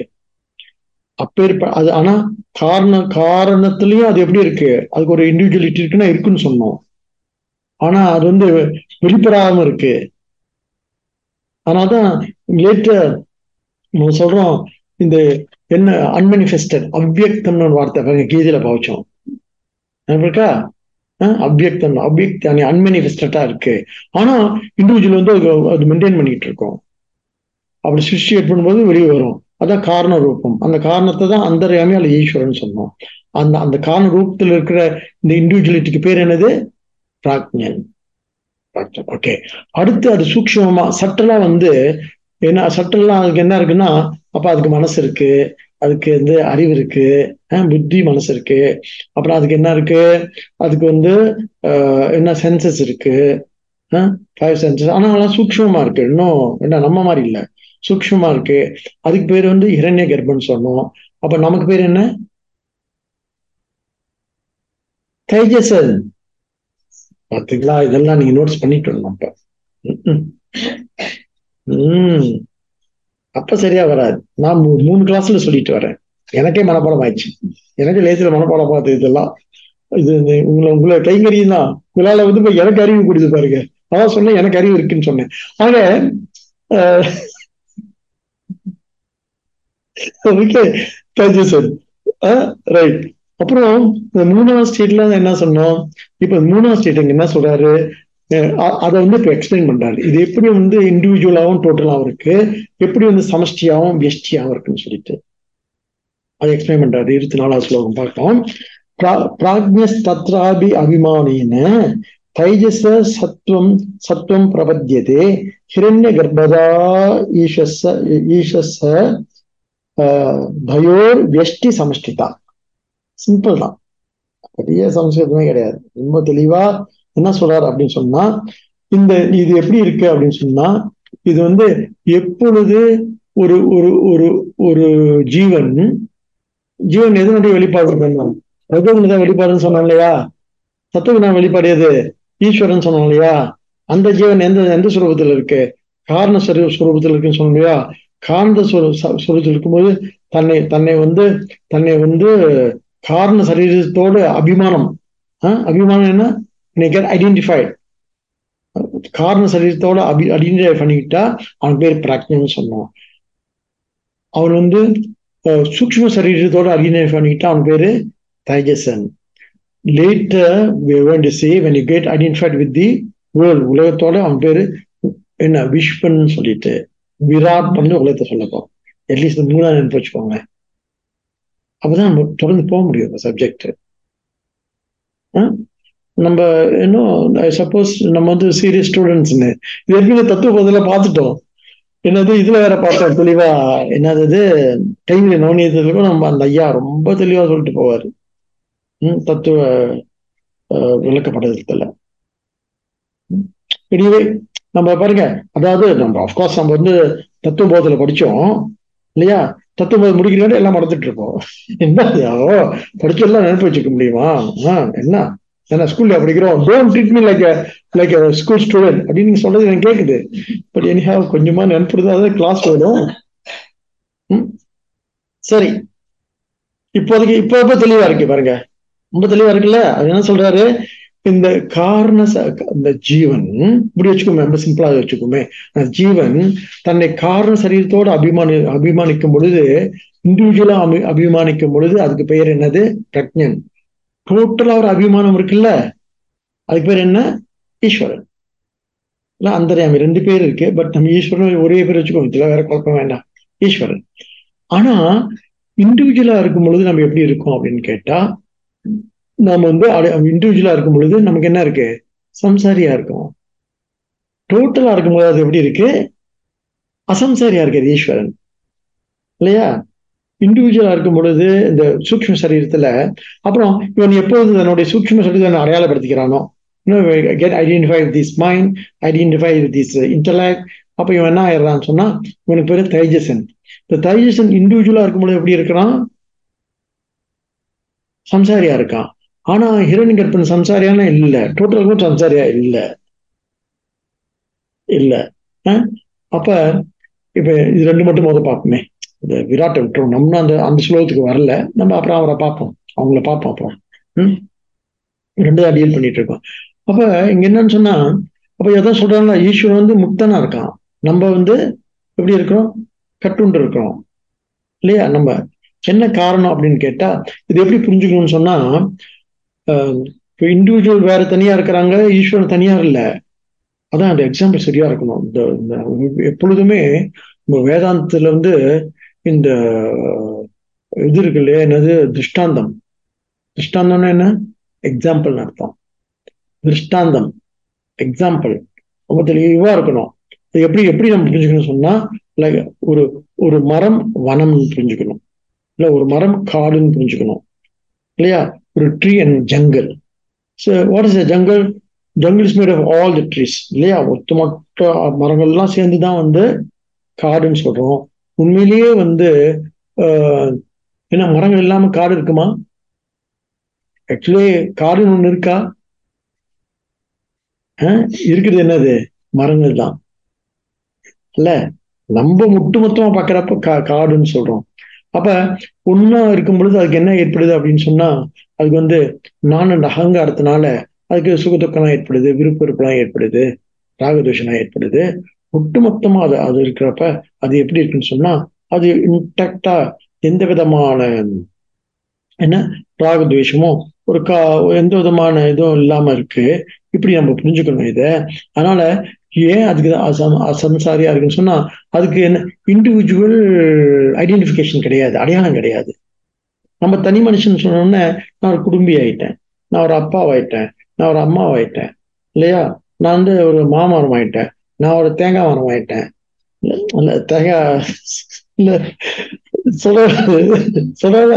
அப்பேர் அது ஆனா காரண காரணத்திலயும் அது எப்படி இருக்கு? அதுக்கு ஒரு இண்டிவிஜுவலிட்டி இருக்குன்னா இருக்குன்னு சொன்னோம். ஆனா அது வந்து வெளிப்படாம இருக்கு. ஆனாதான் லேட்டர் நம்ம சொல்றோம் இந்த என்ன அன்மனிஃபெஸ்டட் அவ்வியக்தம்னு ஒரு வார்த்தை பாருங்க கீதையில பாவச்சோம். இருக்கா? அவ்வியக்தம் அவ்வியக்த அன்மனிஃபெஸ்டடா இருக்கு. ஆனா இண்டிவிஜுவல் வந்து அது மெயின்டைன் பண்ணிட்டு இருக்கோம். அப்படி சிருஷ்டியேட் பண்ணும்போது வெளியே வரும். அதான் காரண ரூபம் அந்த காரணத்தை தான் அந்தரியாமி அல்ல ஈஸ்வரன் சொன்னோம். அந்த அந்த காரண ரூபத்தில் இருக்கிற இந்த இண்டிவிஜுவலிட்டிக்கு பேர் என்னது? பிராக்ஞன். ஓகே அடுத்து அது சூக்ஷமா சட்டலா வந்து என்ன சட்டெல்லாம் அதுக்கு என்ன இருக்குன்னா அப்ப அதுக்கு மனசு இருக்கு அதுக்கு வந்து அறிவு இருக்கு புத்தி மனசு இருக்கு. அப்புறம் அதுக்கு என்ன இருக்கு? அதுக்கு வந்து என்ன சென்சஸ் இருக்கு ஃபைவ் சென்சஸ் ஆனா அதெல்லாம் சூக்ஷமா இருக்கு. இன்னும் என்ன நம்ம மாதிரி இல்லை. சூக்ஷமா இருக்கு. அதுக்கு பேர் வந்து இரண்ய கர்ப்பன் சொன்னோம். அப்ப நமக்கு பேர் என்ன? தைஜசன் பாத்தீங்களா? இதெல்லாம் நீங்க நோட்ஸ் பண்ணிட்டு வரணும் அப்ப. உம் அப்ப சரியா வராது. நான் மூணு கிளாஸ்ல சொல்லிட்டு வரேன். எனக்கே மனப்பாடம் ஆயிடுச்சு. எனக்கு லேசில மனப்பாடம் பார்த்து இதெல்லாம் இது உங்களை உங்களை கைங்கரியம் தான். உங்களால வந்து இப்ப எனக்கு அறிவு கொடுத்து பாருங்க. அதான் சொன்னேன் எனக்கு அறிவு இருக்குன்னு சொன்னேன். ஆக ஓகே தேங்க்யூ சார் ரைட் அப்புறம் இந்த மூணாவது ஸ்டேட்ல என்ன சொன்னோம்? இப்ப மூணாவது ஸ்டேட் என்ன சொல்றாரு? அதை வந்து இப்போ எக்ஸ்பிளைன் பண்றாரு. இது எப்படி வந்து இண்டிவிஜுவலாவும் டோட்டலாவும் இருக்கு? எப்படி வந்து சமஷ்டியாவும் வெஷ்டியாகவும் இருக்குன்னு சொல்லிட்டு. அதை எக்ஸ்பிளைன் பண்றாரு. இருபத்தி நாலாவது ஸ்லோகம் பார்க்கலாம். பிராஜ்யஸ்தத்ராபி அபிமானின தைஜச சத்வம் சத்வம் பிரபத்தியதே. ஹிரண்ய கர்ப்பதா ஈஷஸ் ஈஷஸ் பயோர் வெஷ்டி சமஷ்டிதா. சிம்பிள் தான். பெரிய சமஸ்கிருதமே கிடையாது. ரொம்ப தெளிவா என்ன சொல்றாரு அப்படின்னு சொன்னா இந்த இது எப்படி இருக்கு அப்படின்னு சொன்னா இது வந்து எப்பொழுது ஒரு ஒரு ஒரு ஒரு ஜீவன் ஜீவன் எதனுடைய வெளிப்பாடு பண்ணலாம் தான் வெளிப்பாடுன்னு சொன்னோம் இல்லையா? தத்துவ வெளிப்பாடு எது? ஈஸ்வரன் சொன்னோம் இல்லையா? அந்த ஜீவன் எந்த எந்த சுரூபத்தில் இருக்கு? காரண சுரூபத்தில் இருக்குன்னு சொன்னோம் இல்லையா? காரண சுரத்தில் இருக்கும்போது தன்னை தன்னை வந்து தன்னை வந்து காரண சரீரத்தோட அபிமானம். அபிமானம் என்ன? ஐடென்டிஃபைட் காரண சரீரத்தோட அபி ஐடென்டிஃபை பண்ணிக்கிட்டா அவன் பேர் பிராக்ஞன்னு சொன்னான் அவன் வந்து சூக்ம சரீரத்தோட ஐடென்டிஃபை பண்ணிக்கிட்டா அவன் பேரு தைஜசன் later see when you get identified with the world உலகத்தோட அவன் பேரு என்ன? விஸ்வன் சொல்லிட்டு. விராட் வந்து உலகத்தை சொல்லப்போம். அட்லீஸ்ட் இந்த மூணாவது நினைப்பு வச்சுக்கோங்க. அப்பதான் நம்ம தொடர்ந்து போக முடியும் அந்த சப்ஜெக்ட் நம்ம இன்னும் சப்போஸ் நம்ம வந்து சீரியஸ் ஸ்டூடெண்ட்ஸ்னு இது ஏற்கனவே தத்துவ பதில பார்த்துட்டோம். என்னது இதுல வேற பார்த்தோம் தெளிவா. என்னது டைம்ல நவனியத்துக்கும் நம்ம அந்த ஐயா ரொம்ப தெளிவா சொல்லிட்டு போவாரு. தத்துவ விளக்கப்படத்துல எனிவே நம்ம பாருங்க அதாவது நம்ம அஃப்கோர்ஸ் நம்ம வந்து தத்துவ போதத்துல படிச்சோம் இல்லையா? தத்துவ போதம் முடிக்கிறோட எல்லாம் மறந்துட்டு இருப்போம். என்ன படிச்செல்லாம் நினைப்பு வச்சுக்க முடியுமா? என்ன? ஏன்னா ஸ்கூல்ல படிக்கிறோம். Don't treat me like like school student அப்படின்னு நீங்க சொல்றது எனக்கு கேட்குது பட் எனிஹா கொஞ்சமா நினைப்புறது அதாவது கிளாஸ் வரும் சரி. இப்போதைக்கு இப்போ இப்போ தெளிவா இருக்கு பாருங்க. ரொம்ப தெளிவா இருக்குல்ல? அது என்ன சொல்றாரு? இந்த காரண இந்த ஜீவன் இப்படி வச்சுக்கோமே ரொம்ப சிம்பிளா வச்சுக்கோமே. அந்த ஜீவன் தன்னை காரண சரீரத்தோடு அபிமானி அபிமானிக்கும் பொழுது இண்டிவிஜுவலா அபி அபிமானிக்கும் பொழுது அதுக்கு பெயர் என்னது? பிரக்ஞன். டோட்டலா ஒரு அபிமானம் இருக்குல்ல? அதுக்கு பேர் என்ன? ஈஸ்வரன். இல்லை அந்தரியாமி ரெண்டு பேர் இருக்கு பட் நம்ம ஈஸ்வரன் ஒரே பேர் வச்சுக்கோங்க இதுல வேற குழப்பம் வேண்டாம். ஈஸ்வரன். ஆனா இண்டிவிஜுவலா இருக்கும் பொழுது நம்ம எப்படி இருக்கோம் அப்படின்னு கேட்டா நம்ம வந்து இண்டிவிஜுவலாக இருக்கும் பொழுது நமக்கு என்ன இருக்கு? சம்சாரியா இருக்கும். டோட்டலாக இருக்கும்போது அது எப்படி இருக்கு? அசம்சாரியா இருக்கு ஈஸ்வரன். இல்லையா? இண்டிவிஜுவலா இருக்கும் பொழுது இந்த சூக்ம சரீரத்துல அப்புறம் இவன் எப்போது தன்னுடைய சூக்ம சரீரத்தை அடையாளப்படுத்திக்கிறானோ? Get identify with this mind identify with this intellect அப்போ இவன் என்ன ஆயிடுறான்னு சொன்னா இவனுக்கு பேரு தைஜசன். இந்த தைஜசன் இண்டிவிஜுவலா இருக்கும்போது எப்படி இருக்கிறான் சம்சாரியா இருக்கான். ஆனா ஹிரண்ய கற்பன் சம்சாரியான இல்ல. டோட்டலுக்கும் சம்சாரியா இல்ல. இல்ல. அப்ப இப்ப இது ரெண்டு மட்டும் போது பார்ப்போமே. இந்த விராட்டை விட்டுரும் நம்ம அந்த அந்த ஸ்லோகத்துக்கு வரல. நம்ம அப்புறம் அவரை பார்ப்போம். அவங்கள பார்ப்போம் அப்புறம். ம்? ரெண்டு தான் டீல் பண்ணிட்டு இருக்கோம். அப்ப இங்க என்னன்னு சொன்னா அப்ப எதை சொல்றாங்கன்னா ஈஸ்வரன் வந்து முக்தனா இருக்கான். நம்ம வந்து எப்படி இருக்கிறோம்? கட்டுண்டு இருக்கிறோம். இல்லையா? நம்ம என்ன காரணம் அப்படின்னு கேட்டா இது எப்படி புரிஞ்சுக்கணும்னு சொன்னா இண்டிவிஜுவல் வேற தனியா இருக்கிறாங்க ஈஸ்வரன் தனியா இல்லை. அதான் அந்த எக்ஸாம்பிள் சரியா இருக்கணும். இந்த எப்பொழுதுமே நம்ம வேதாந்தத்துல வந்து இந்த இது இருக்கு இல்லையா என்னது? திருஷ்டாந்தம். திருஷ்டாந்தம்னா என்ன? எக்ஸாம்பிள் அர்த்தம். திருஷ்டாந்தம். எக்ஸாம்பிள் ரொம்ப தெளிவா இருக்கணும். எப்படி எப்படி நம்ம புரிஞ்சுக்கணும் சொன்னா லைக் ஒரு ஒரு மரம் வனம்னு புரிஞ்சுக்கணும். இல்ல ஒரு மரம் காடுன்னு புரிஞ்சுக்கணும். இல்லையா? ஒரு tree and jungle so what is jungle jungle is made of all the trees இல்லையா? ஒட்டுமொத்த மரங்கள்லாம் சேர்ந்து தான் வந்து காடுன்னு சொல்றோம். உண்மையிலேயே வந்து என்ன மரங்கள் இல்லாம காடு இருக்குமா? ஆக்சுவலி காடுன்னு ஒன்று இருக்கா? இருக்குது என்னது? மரங்கள் தான். இல்ல நம்ம ஒட்டுமொத்தமா பாக்குறப்ப கா காடுன்னு சொல்றோம். அப்ப ஒன்னா இருக்கும் பொழுது அதுக்கு என்ன ஏற்படுது அப்படின்னு சொன்னா அதுக்கு வந்து நான் அந்த அகங்காரத்தினால அதுக்கு சுகதுக்கம்லாம் ஏற்படுது விருப்ப வெறுப்புலாம் ஏற்படுது ராகதோஷம்லாம் ஏற்படுது. ஒட்டுமொத்தமா அது அது இருக்கிறப்ப அது எப்படி இருக்குன்னு சொன்னா அது இன்டாக்டா எந்த விதமான என்ன ராகத்வேஷமும் ஒரு கா எந்த விதமான இதுவும் இல்லாம இருக்கு. இப்படி நம்ம புரிஞ்சுக்கணும் இதை. அதனால ஏன் அதுக்கு அசம் அசம்சாரியா இருக்குன்னு சொன்னா அதுக்கு என்ன இண்டிவிஜுவல் ஐடென்டிஃபிகேஷன் கிடையாது அடையாளம் கிடையாது. நம்ம தனி மனுஷன் சொன்னோன்னே நான் ஒரு குடும்பி ஆயிட்டேன். நான் ஒரு அப்பாவாயிட்டேன் நான் ஒரு அம்மாவாயிட்டேன் இல்லையா? நான் வந்து ஒரு மாமரம் ஆயிட்டேன். நான் ஒரு தேங்காய் மரம் ஆயிட்டேன். இல்ல தேங்காய் இல்ல சொல்ல சொல்ல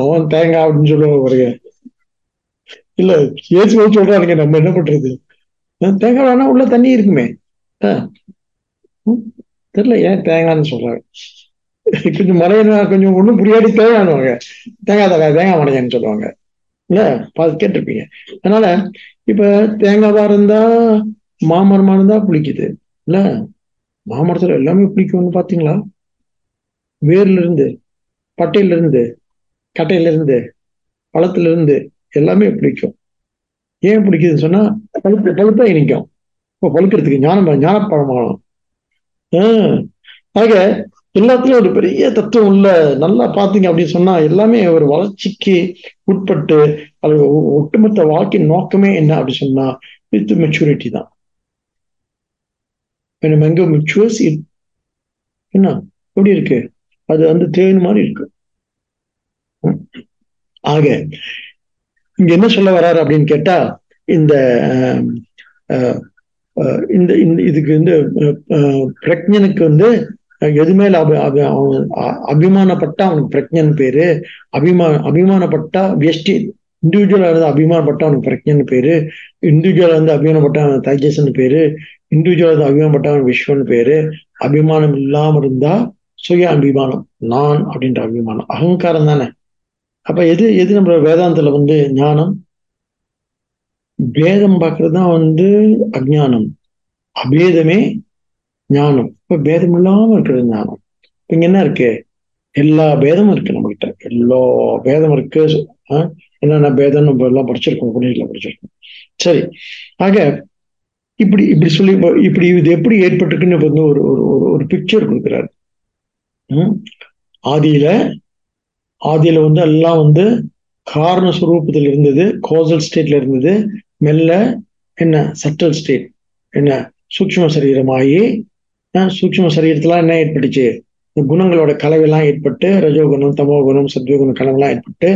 அவன் தேங்காய் அப்படின்னு சொல்லுவாங்க பாருங்க. இல்ல ஏசி சொல்றானுங்க நம்ம என்ன பண்றது? தேங்காய் வேணா உள்ள தண்ணி இருக்குமே. தெரியல ஏன் தேங்காய்னு சொல்றாங்க. கொஞ்சம் மறையனா கொஞ்சம் ஒன்றும் புரியாடி தேங்காய்னுவாங்க. தேங்காய் தக்காய் தேங்காய் மனையன்னு சொல்லுவாங்க. இல்ல? பார்த்து கேட்டிருப்பீங்க. அதனால இப்ப தேங்காவா இருந்தா மாமரமா இருந்தா புளிக்குது. இல்ல? மாமரத்துல எல்லாமே பிடிக்கும்னு பாத்தீங்களா? வேர்ல இருந்து பட்டையில இருந்து கட்டையில இருந்து பழத்துல இருந்து எல்லாமே பிடிக்கும் ஏன் பிடிக்குதுன்னு சொன்னா பழுப்பு பழுப்பா இனிக்கும் இப்போ பழுக்கிறதுக்கு ஞானம் ஞானப்பழமாகணும் ஆஹ் ஆக எல்லாத்துலயும் ஒரு பெரிய தத்துவம் உள்ள நல்லா பாத்தீங்க அப்படின்னு சொன்னா எல்லாமே ஒரு வளர்ச்சிக்கு உட்பட்டு அது ஒட்டுமொத்த வாழ்க்கையின் நோக்கமே என்ன அப்படின்னு சொன்னா வித் மெச்சூரிட்டி தான். மேங்கோ மெச்சூர்ஸ் என்ன? எப்படி இருக்கு? அது வந்து தேவையான மாதிரி இருக்கு. ஆக இங்க என்ன சொல்ல வர்றாரு அப்படின்னு கேட்டா இந்த இந்த இந்த இதுக்கு வந்து அஹ், பிரக்ஞனுக்கு வந்து எது மேல அபி அவன் அபிமானப்பட்டா அவனுக்கு பிரஜன் பேரு. அபிமா அபிமானப்பட்டா வியஷ்டி இண்டிவிஜுவலா இருந்து அபிமானப்பட்டா அவனுக்கு பிரஜன் பேரு. இண்டிவிஜுவலா இருந்து அபிமானப்பட்டா அவன் தைஜசன் பேரு. இண்டிவிஜுவலா இருந்து அபிமானப்பட்டா அவன் விஸ்வன் பேரு. அபிமானம் இல்லாம இருந்தா சுய அபிமானம் நான் அப்படின்ற அபிமானம். அகங்காரம் தானே. அப்ப எது எது நம்ம வேதாந்தத்துல வந்து ஞானம்? பேதம் பார்க்கறது தான் வந்து அஜ்ஞானம். அபேதமே ஞானம். இப்ப பேதம் இல்லாம இருக்கிறது ஞானம். இப்ப இங்க என்ன இருக்கு? எல்லா பேதமும் இருக்கு நம்மகிட்ட. எல்லா பேதம் இருக்கு. என்னென்ன பேதம்? நம்ம எல்லாம் படிச்சிருக்கோம். புனியில படிச்சிருக்கோம். சரி. ஆக இப்படி இப்படி சொல்லி இப்படி இது எப்படி ஏற்பட்டிருக்குன்னு வந்து ஒரு ஒரு ஒரு- ஒரு பிக்சர் கொடுக்குறாரு. ஆதியில ஆதியில வந்து எல்லாம் வந்து காரண சுரூபத்தில் இருந்தது கோசல் ஸ்டேட்ல இருந்தது மெல்ல என்ன? சட்டல் ஸ்டேட் என்ன? சூக்ஷ்ம சரீரமாகி சூட்சம சரீரத்துல என்ன ஏற்பட்டுச்சு? இந்த குணங்களோட கலவையெல்லாம் ஏற்பட்டு ரஜோகுணம் தமோகுணம் சத்வகுணம் கலவெல்லாம் ஏற்பட்டு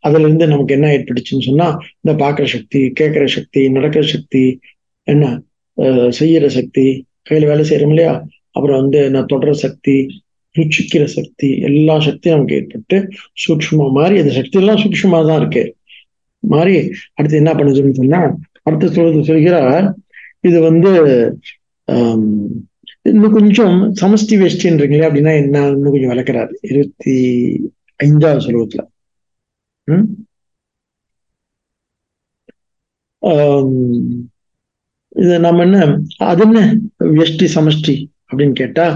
அதுல இருந்து நமக்கு என்ன ஏற்பட்டுச்சுன்னு சொன்னா இந்த பார்க்குற சக்தி கேட்கிற சக்தி நடக்கிற சக்தி என்ன? செய்யற சக்தி கையில வேலை செய்யறோம் இல்லையா? அப்புறம் வந்து என்ன? தொடர சக்தி ருச்சிக்கிற சக்தி எல்லா சக்தியும் நமக்கு ஏற்பட்டு சூட்சமா மாறி அந்த சக்தி எல்லாம் சூட்சமா தான் இருக்கு. மாறி அடுத்து என்ன பண்ணுதுன்னு சொன்னா அடுத்து சொல்றது சொல்கிறார் இது வந்து ஆஹ் இன்னும் கொஞ்சம் சமஷ்டி வேஷ்டின்றீங்களே அப்படின்னா என்ன இன்னும் கொஞ்சம் விளக்குறாரு இருபத்தி ஐந்தாவது சுலோகத்துல. இது நம்ம என்ன அது என்ன வெஷ்டி சமஷ்டி அப்படின்னு கேட்டா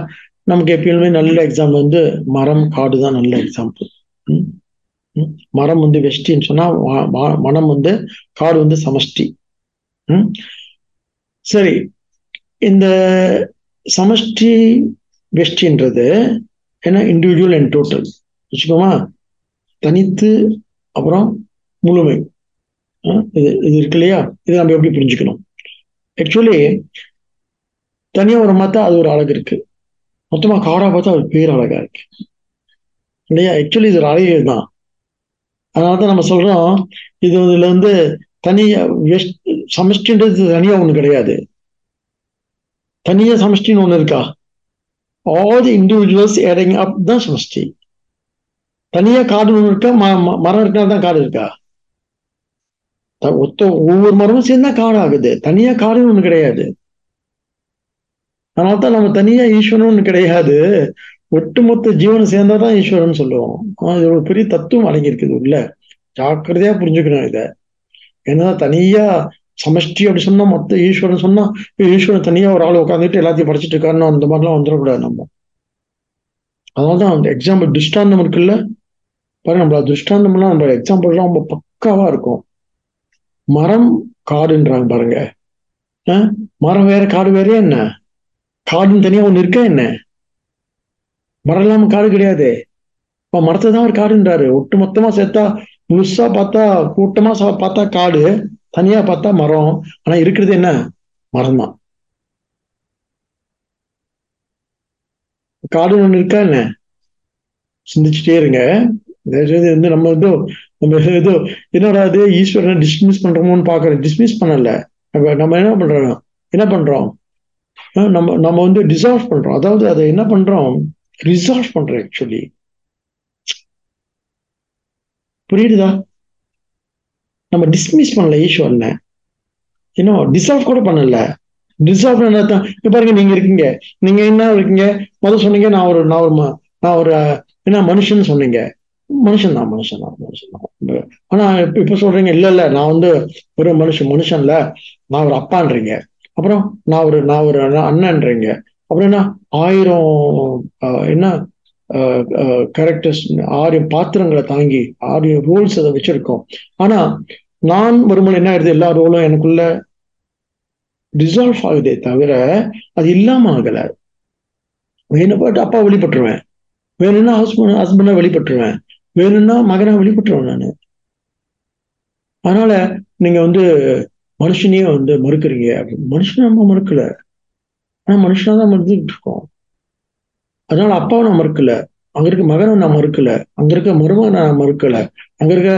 நமக்கு எப்பயுமே நல்ல எக்ஸாம்பிள் வந்து மரம் காடு தான் நல்ல எக்ஸாம்பிள் மரம் வந்து வெஷ்டின்னு சொன்னா மனம் வந்து காடு வந்து சமஷ்டி சரி. இந்த சமஷ்டி வெஷ்டின்றது என்ன இண்டிவிஜுவல் அண்ட் டோட்டல் வச்சுக்கோமா? தனித்து அப்புறம் முழுமை. ஆ, இது இது இருக்கு இல்லையா? இதை நம்ம எப்படி புரிஞ்சுக்கணும்? ஆக்சுவலி தனியா ஒரு பார்த்தா அது ஒரு அழகு இருக்கு. மொத்தமா காராக பார்த்தா அது பேர் அழகா இருக்கு. இல்லையா? ஆக்சுவலி இது ஒரு அழகு தான். அதனாலதான் நம்ம சொல்றோம் இது இதுல வந்து தனியா வெஸ்- சமஷ்டின்றது தனியாக ஒன்று கிடையாது. தனியா சமஷ்டின்னு ஒண்ணு இருக்கா all the individuals adding up தான் சமஷ்டி தனியா காடு ஒண்ணு இருக்கா ம- ம- மரம் இருக்கிறது தான் காடு இருக்கா ஒத்த ஒவ்வொரு மரமும் சேர்ந்தா காடு ஆகுது தனியா காடுன்னு ஒண்ணு கிடையாது அதனால தான் நம்ம தனியா ஈஸ்வரன் ஒண்ணு கிடையாது ஒட்டுமொத்த ஜீவன் சேர்ந்தாதான் ஈஸ்வரன் சொல்லுவோம் இது ஒரு பெரிய தத்துவம் அடங்கியிருக்குது உள்ள ஜாக்கிரதையா புரிஞ்சுக்கணும் இதை ஏன்னா தனியா சமஷ்டி அப்படி சொன்னா மொத்த ஈஸ்வரன் சொன்னா ஈஸ்வரன் தனியா ஒரு ஆள் உட்காந்துட்டு எல்லாத்தையும் படிச்சுட்டு இருக்காருன்னு அந்த மாதிரிலாம் வந்துடக்கூடாது நம்ம. அதனாலதான் அந்த எக்ஸாம்பிள் திருஷ்டாந்தம் இருக்குல்ல பாருங்க நம்மள திருஷ்டாந்தம்லாம் நம்ம எக்ஸாம்பிள்லாம் ரொம்ப பக்காவா இருக்கும். மரம் காடுன்றாங்க பாருங்க. ஆ? மரம் வேற காடு வேற என்ன? காடுன்னு தனியா ஒண்ணு இருக்கா என்ன? மரம் இல்லாம காடு கிடையாது. இப்ப மரத்தை தான் ஒரு காடுன்றாரு. ஒட்டு மொத்தமா சேர்த்தா முழுசா பார்த்தா கூட்டமா சா- பார்த்தா காடு. தனியா பார்த்தா மரம் ஆனா இருக்கிறது என்ன? மரம் தான் காடுன்னு ஒண்ணு இருக்கா என்ன? சிந்திச்சுட்டே இருங்க. தயவுசெய்து வந்து நம்ம ஏதோ நம்ம ஏதோ என்னடா அது ஈஸ்வரனை டிஸ்மிஸ் பண்றோமோன்னு பாக்குறோம் டிஸ்மிஸ் பண்ணல. நம்ம நம்ம என்ன பண்றோம்? என்ன பண்றோம்? நம்ம நம்ம வந்து டிசால்வ் பண்றோம். அதாவது அதை என்ன பண்றோம்? ரிசால்வ் பண்றோம் ஆக்சுவலி புரியுதுதா? நம்ம டிஸ்மிஸ் பண்ணல ஈஸ்வரனை இன்னும் டிசால்வ் கூட பண்ணல. டிசால்வ் என்ன பாருங்க நீங்க இருக்கீங்க. நீங்க என்ன இருக்கீங்க? முதல் சொன்னீங்க நான் ஒரு நான் ஒரு ம- நான் ஒரு என்ன மனுஷன் சொன்னீங்க. மனுஷன் தான் மனுஷன் தான் மனுஷன் தான். ஆனா இப்ப இப்ப சொல்றீங்க இல்ல இல்ல நான் வந்து ஒரு மனுஷன் மனுஷன்ல நான் ஒரு அப்பான்றீங்க. அப்புறம் நான் ஒரு நான் ஒரு அண்ணன்றீங்க. அப்புறம் என்ன? ஆயிரம் என்ன? கேரக்டர்ஸ் ஆறு பாத்திரங்களை தாங்கி ஆறு ரோல்ஸ் அதை வச்சிருக்கோம். ஆனா நான் வரும்போது என்ன ஆயிடுது? எல்லா ரோலும் எனக்குள்ள டிசால்வ் ஆகுதே தவிர அது இல்லாம ஆகல. வேணும்பாட்டு அப்பா வெளிப்பட்டுருவேன். வேணும்னா ஹஸ்பண்ட் ஹஸ்பண்டா வெளிப்பட்டுருவேன். வேணும்னா மகனா வெளிப்பட்டுருவேன் நான். அதனால நீங்க வந்து மனுஷனையே வந்து மறுக்கிறீங்க. அப்படின்னு மனுஷனை நம்ம மறுக்கல. ஆனா மனுஷனா தான் மறுத்துட்டு இருக்கோம். அதனால அப்பாவை நான் மறுக்கல. அங்க இருக்க மகனை நான் மறுக்கல. அங்க இருக்க மருமகனை நான் மறுக்கல. அங்க இருக்க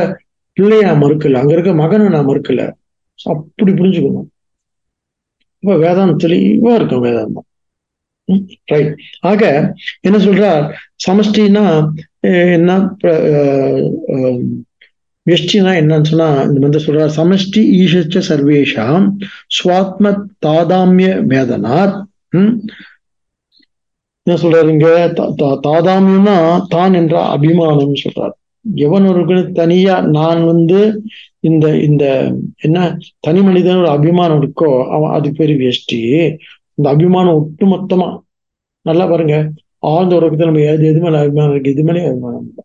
பிள்ளைய நான் மறுக்கல. அங்க இருக்க மகனை நான் மறுக்கல. அப்படி புரிஞ்சுக்கணும். இப்ப வேதாந்தம் தெளிவா இருக்கும் வேதாந்தம். ரைட் ஆக என்ன சொல்றார்? சமஷ்டினா அஹ், என்ன வெஷ்டினா என்னன்னு சொன்னா இந்த வந்து சொல்றார் சமஷ்டி ஈஷச்ச சர்வேஷாம் ஸ்வாத்ம தாதாமிய வேதனாத். என்ன சொல்றாரு இங்க? தா- தா- தாதாமியம்னா தான் என்ற அபிமானம் சொல்றாரு. எவன் ஒரு தனியா நான் வந்து இந்த இந்த என்ன தனி மனிதனோட அபிமானம் இருக்கோ அவன் அது பேரு வேஷ்டி. இந்த அபிமானம் ஒட்டு மொத்தமா நல்லா பாருங்க. ஆழ்ந்த உறக்கத்தில் நம்ம எது எது மேலே அபிமானம் இருக்கு எது மேலே அபிமானம் இல்லை.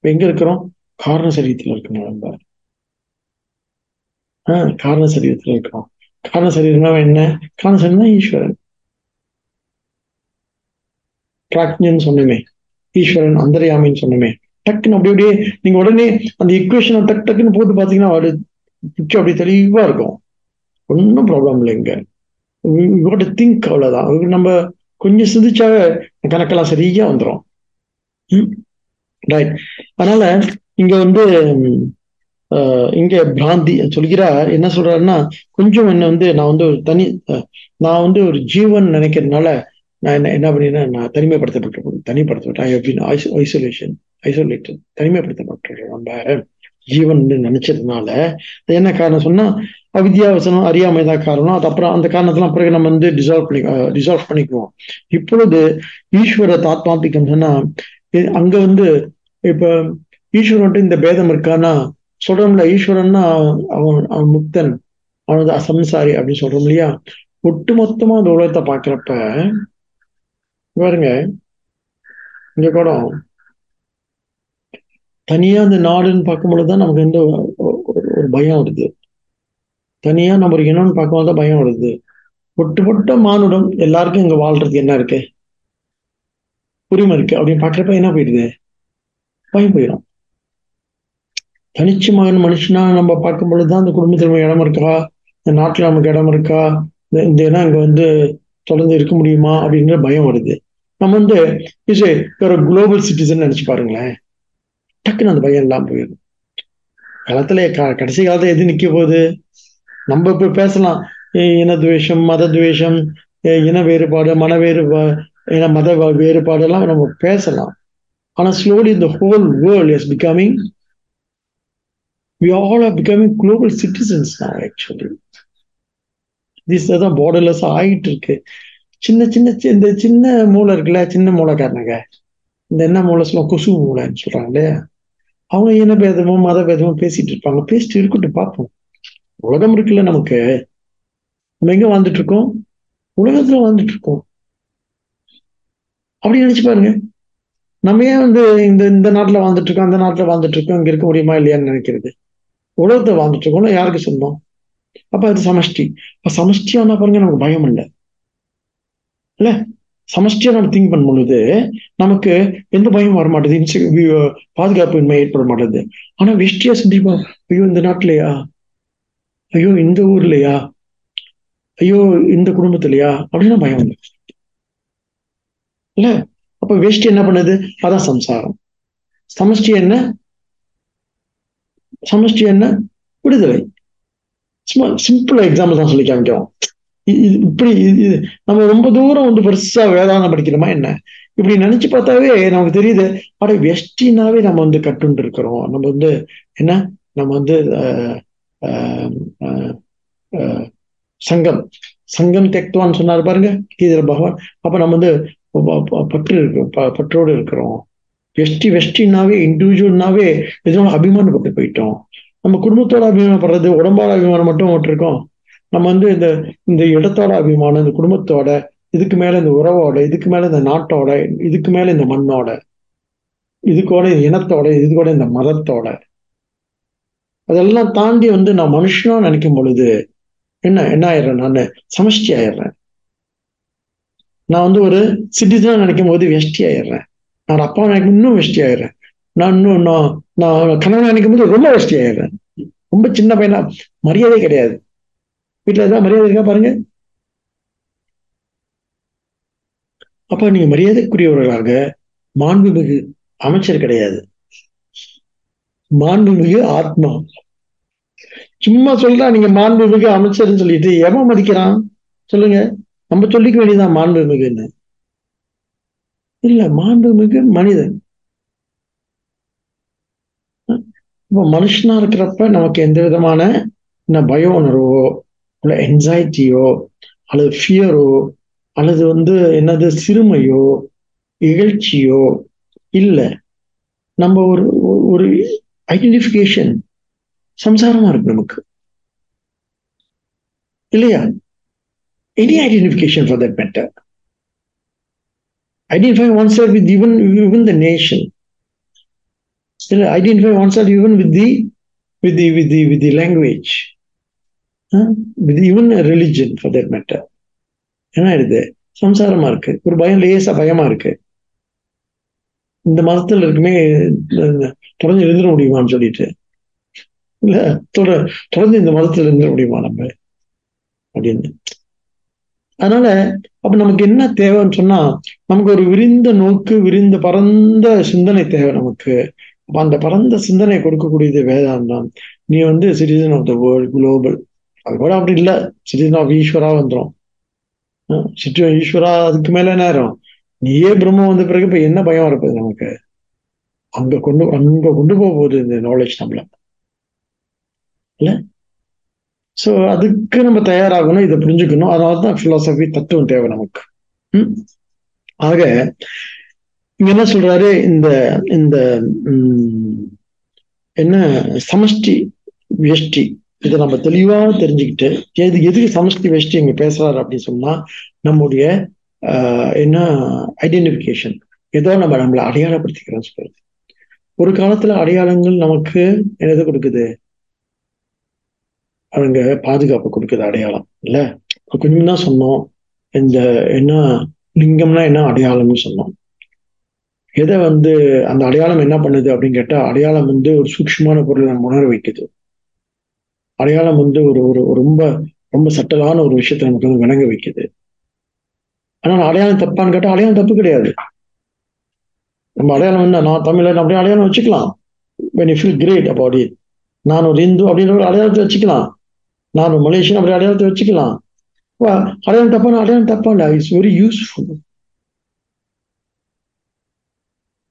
எங்க இருக்கிறோம்? காரண சரீரத்துல இருக்கணும் நம்ம. ஆஹ் காரண சரீரத்தில் இருக்கிறோம். காரண சரீரம்னா என்ன? காரண சரீரம் தான் ஈஸ்வரன். பிராக்ஞன் சொன்னமே ஈஸ்வரன் அந்தரியாமின்னு சொன்னமே டக்குன்னு அப்படி அப்படியே நீங்க உடனே அந்த இக்குவேஷனை டக் டக்குன்னு போட்டு பார்த்தீங்கன்னா அது பிக்சர் அப்படி தெளிவா இருக்கும். ஒன்றும் ப்ராப்ளம் இல்லை இவோட திங்க் அவ்வளவுதான். நம்ம கொஞ்சம் சிந்திச்சா கணக்கெல்லாம் சரியா வந்துடும் ரைட் அதனால இங்க வந்து ஆஹ், இங்க பிராந்தி சொல்கிறார் என்ன சொல்றாருன்னா கொஞ்சம் என்ன வந்து நான் வந்து ஒரு தனி அஹ், நான் வந்து ஒரு ஜீவன் நினைக்கிறதுனால நான் என்ன என்ன பண்ணினேன் நான் தனிமைப்படுத்தப்பட்டு தனிப்படுத்தப்பட்டேன் ஐசோலேஷன் ஐசோலேட்டட் தனிமைப்படுத்தப்பட்டிருக்கேன். நம்ம ஜீவன் நினைச்சதுனால அது என்ன காரணம் சொன்னா அவித்யாவசனம் அறியாமை தான் காரணம். அது அப்புறம் அந்த காரணத்தெல்லாம் பிறகு நம்ம வந்து டிசால்வ் பண்ணி டிசால்வ் பண்ணிக்குவோம். இப்பொழுது ஈஸ்வர தாத்மாபிக்கம் சொன்னா அங்க வந்து இப்ப ஈஸ்வரன்ட்டு இந்த பேதம் இருக்கான்னா சொல்றோம்ல ஈஸ்வரன்னா அவன் அவன் முக்தன் அவனது அசம்சாரி அப்படின்னு சொல்றோம் இல்லையா? ஒட்டுமொத்தமா அந்த உலகத்தை பாக்குறப்ப பாருங்க. இங்க கூட தனியா அந்த நாடுன்னு பார்க்கும்பொழுது தான் நமக்கு வந்து ஒரு பயம் வருது. தனியா நம்ம ஒரு இனம்னு பார்க்கும்போது தான் பயம் வருது. ஒட்டுமொத்த மானுடம் எல்லாருக்கும் இங்க வாழ்றதுக்கு என்ன இருக்கு? உரிமை இருக்கு. அப்படின்னு பாக்குறப்ப என்ன போயிடுது? பயம் போயிடும் தனிச்சு மகன் மனுஷனா நம்ம பார்க்கும் பொழுதுதான் அந்த குடும்பத்துல இடம் இருக்கா? இந்த நாட்டுல நமக்கு இடம் இருக்கா? இந்த இந்த இடம் இங்க வந்து தொடர்ந்து இருக்க முடியுமா? அப்படின்ற பயம் வருது. நம்ம வந்து இஸ் ஒரு குளோபல் சிட்டிசன் நினைச்சு பாருங்களேன். டக்குன்னு அந்த பயம் எல்லாம் போயிடும் காலத்துல க- கடைசி காலத்துல எது நிக்க போகுது? நம்ம இப்ப பேசலாம். இன துவேஷம் மத துவேஷம் இன வேறுபாடு மன வேறுபாடு இன மத வேறுபாடு எல்லாம் நம்ம பேசலாம். ஆனா ஸ்லோலி இந்த whole world is becoming we all are becoming global citizens actually this தான் பார்டர்லெஸ் ஆயிட்டு இருக்கு. சின்ன சின்ன சி- இந்த சின்ன மூளை இருக்குல்ல சின்ன மூளைக்காரனுங்க. இந்த என்ன மூளை சொல்லுவோம் கொசு மூளைன்னு சொல்றாங்க இல்லையா? அவங்க இன பேதமோ மத பேதமோ பேசிட்டு இருப்பாங்க. பேசிட்டு இருக்கட்டும் பார்ப்போம். உலகம் இருக்குல்ல நமக்கு. நம்ம எங்க வாழ்ந்துட்டு இருக்கோம் உலகத்துல வாழ்ந்துட்டு இருக்கோம் அப்படி நினைச்சு பாருங்க. நம்ம ஏன் வந்து இந்த இந்த நாட்டுல வாழ்ந்துட்டு இருக்கோம் அந்த நாட்டுல வாழ்ந்துட்டு இருக்கோம் இங்க இருக்க முடியுமா இல்லையான்னு நினைக்கிறது. உலகத்தை வாழ்ந்துட்டு இருக்கோம்னா யாருக்கு சொந்தம் அப்ப அது சமஷ்டி. அப்ப சமஷ்டியானா பாருங்க நமக்கு பயம் இல்லை. இல்ல? சமஷ்டியா நம்ம திங்க் பண்ணும் பொழுது நமக்கு எந்த பயம் வர மாட்டேது பாதுகாப்பு ஏற்பட மாட்டேது ஆனா வெஷ்டியா சிந்திப்போம் ஐயோ இந்த நாட்டுலயா? ஐயோ இந்த ஊர்லயா? ஐயோ இந்த குடும்பத்திலயா? அப்படின்னா பயம் வந்து இல்ல? அப்ப வேஷ்டி என்ன பண்ணுது? அதான் சம்சாரம். சமஷ்டி என்ன? சமஷ்டி என்ன? விடுதலை. சும்மா சிம்பிள் எக்ஸாம்பிள் தான் சொல்லி காமிக்கிறோம். இப்படி இது- இது நம்ம ரொம்ப தூரம் வந்து பெருசா வேதாந்தம் படிக்கிறோமா என்ன? இப்படி நினைச்சு பார்த்தாவே நமக்கு தெரியுது அட வெஷ்டினாவே நம்ம வந்து கட்டுண்டு இருக்கிறோம் நம்ம வந்து என்ன? நம்ம வந்து சங்கம். சங்கம் தெக்துவான்னு சொன்னார் பாருங்க கீதர் பகவான். அப்ப நம்ம வந்து ப- பற்று இருக்கு ப- பற்றோடு இருக்கிறோம். வெஷ்டி வெஷ்டினாவே இண்டிவிஜுவல்னாவே எதோட அபிமானப்பட்டு போயிட்டோம். நம்ம குடும்பத்தோட அபிமானப்படுறது உடம்போட அபிமானம் மட்டும் விட்டுருக்கோம் நம்ம வந்து இந்த இந்த இடத்தோட அபிமானம் இந்த குடும்பத்தோட இதுக்கு மேல இந்த உறவோட இதுக்கு மேல இந்த நாட்டோட இதுக்கு மேல இந்த மண்ணோட இதுக்கோட இந்த இனத்தோட இது கூட இந்த மதத்தோட. அதெல்லாம் தாண்டி வந்து நான் மனுஷனா நினைக்கும் பொழுது என்ன என்ன ஆயிடுறேன் நான்? சமஷ்டி ஆயிடுறேன். நான் வந்து ஒரு சிட்டிசனா நினைக்கும் போது வெஷ்டி ஆயிடுறேன். நான் அப்பா நினைக்கும் இன்னும் வெஷ்டி ஆயிடுறேன். நான் இன்னும் நான் நான் கணவன் நினைக்கும் போது ரொம்ப வெஷ்டி ஆயிடுறேன். ரொம்ப சின்ன பையனா மரியாதை கிடையாது. வீட்டுல ஏதாவது மரியாதை இருக்கா பாருங்க. அப்போ நீங்க மரியாதைக்குரியவர்களாக மாண்புமிகு அமைச்சர் கிடையாது. மாண்புமிகு ஆத்மா. சும்மா சொல்றா நீங்க மாண்புமிகு அமைச்சர்னு சொல்லிட்டு எவன் மதிக்கிறான்? சொல்லுங்க. நம்ம சொல்லிக்க வேண்டியதான் மாண்புமிகுன்னு. இல்ல மாண்புமிகு மனிதன். இப்போ மனுஷனா இருக்கிறப்ப நமக்கு எந்த விதமான என்ன பய உணர்வோ இல்லை என்சைட்டியோ அல்லது ஃபியரோ அல்லது வந்து என்னது சிறுமையோ இகழ்ச்சியோ இல்லை. நம்ம ஒரு ஒரு ஐடென்டிஃபிகேஷன் சம்சாரமா இருக்கு நமக்கு. இல்லையா? Any identification for that matter identify one self with even even the nation இல்லை identify one self even with the with the with the with the language with even religion for that matter என்ன ஆயிடுது சம்சாரமா இருக்கு. ஒரு பயம் லேசா பயமா இருக்கு. இந்த மதத்துல இருக்குமே தொடர்ந்து இருந்துட முடியுமான்னு சொல்லிட்டு. இல்ல தொட தொடர்ந்து இந்த மதத்துல இருந்துட முடியுமா நம்ம? அப்படின்னு. அதனால அப்ப நமக்கு என்ன தேவைன்னு சொன்னா நமக்கு ஒரு விரிந்த நோக்கு விரிந்த பரந்த சிந்தனை தேவை நமக்கு. அப்ப அந்த பரந்த சிந்தனை கொடுக்கக்கூடியது வேதாந்தம். நீ வந்து citizen of the world global அது கூட அப்படி இல்லை. சிட்டிசன் ஆஃப் ஈஸ்வரா வந்துடும் சிட்டி ஈஸ்வரா அதுக்கு மேல நேரம் நீயே பிரம்மம் வந்த பிறகு இப்ப என்ன பயம் இருப்பது நமக்கு? அங்க கொண்டு அங்க கொண்டு போக போகுது இந்த நாலேஜ் நம்மள. இல்ல? சோ அதுக்கு நம்ம தயாராகணும் இதை புரிஞ்சுக்கணும். அதனால தான் ஃபிலாசபி தத்துவம் தேவை நமக்கு. ஆக இங்க என்ன சொல்றாரு? இந்த இந்த என்ன சமஷ்டி வியஷ்டி. இதை நம்ம தெளிவா தெரிஞ்சுக்கிட்டு எது எதுக்கு சமஷ்டி வெஷ்டி இங்க பேசுறாரு அப்படின்னு சொன்னா நம்முடைய என்ன ஐடென்டிபிகேஷன் ஏதோ நம்ம நம்மளை அடையாளப்படுத்திக்கிறோம் சொல்றது. ஒரு காலத்துல அடையாளங்கள் நமக்கு என்னது கொடுக்குது? அவங்க பாதுகாப்பு கொடுக்குது அடையாளம் இல்ல? கொஞ்சம் தான் சொன்னோம் இந்த என்ன லிங்கம்னா என்ன அடையாளம்னு சொன்னோம். எதை வந்து அந்த அடையாளம் என்ன பண்ணுது அப்படின்னு கேட்டா அடையாளம் வந்து ஒரு சூக்ஷமான பொருளை நம்ம உணர வைக்குது. அடையாளம் வந்து ஒரு ஒரு ரொம்ப ரொம்ப சட்டலான ஒரு விஷயத்தை நமக்கு வந்து விளங்க வைக்குது. ஆனால் அடையாளம் தப்பான்னு கேட்டால் அடையாளம் தப்பு கிடையாது. நம்ம அடையாளம் என்ன? நான் தமிழன் அப்படியே அடையாளம் வச்சுக்கலாம். When you feel great about it நான் ஒரு இந்து அப்படின்ற ஒரு அடையாளத்தை வச்சுக்கலாம். நான் ஒரு மலேசியன் அப்படி அடையாளத்தை வச்சுக்கலாம். அடையாளம் தப்பான? அடையாளம் தப்பாண்டா? It's very useful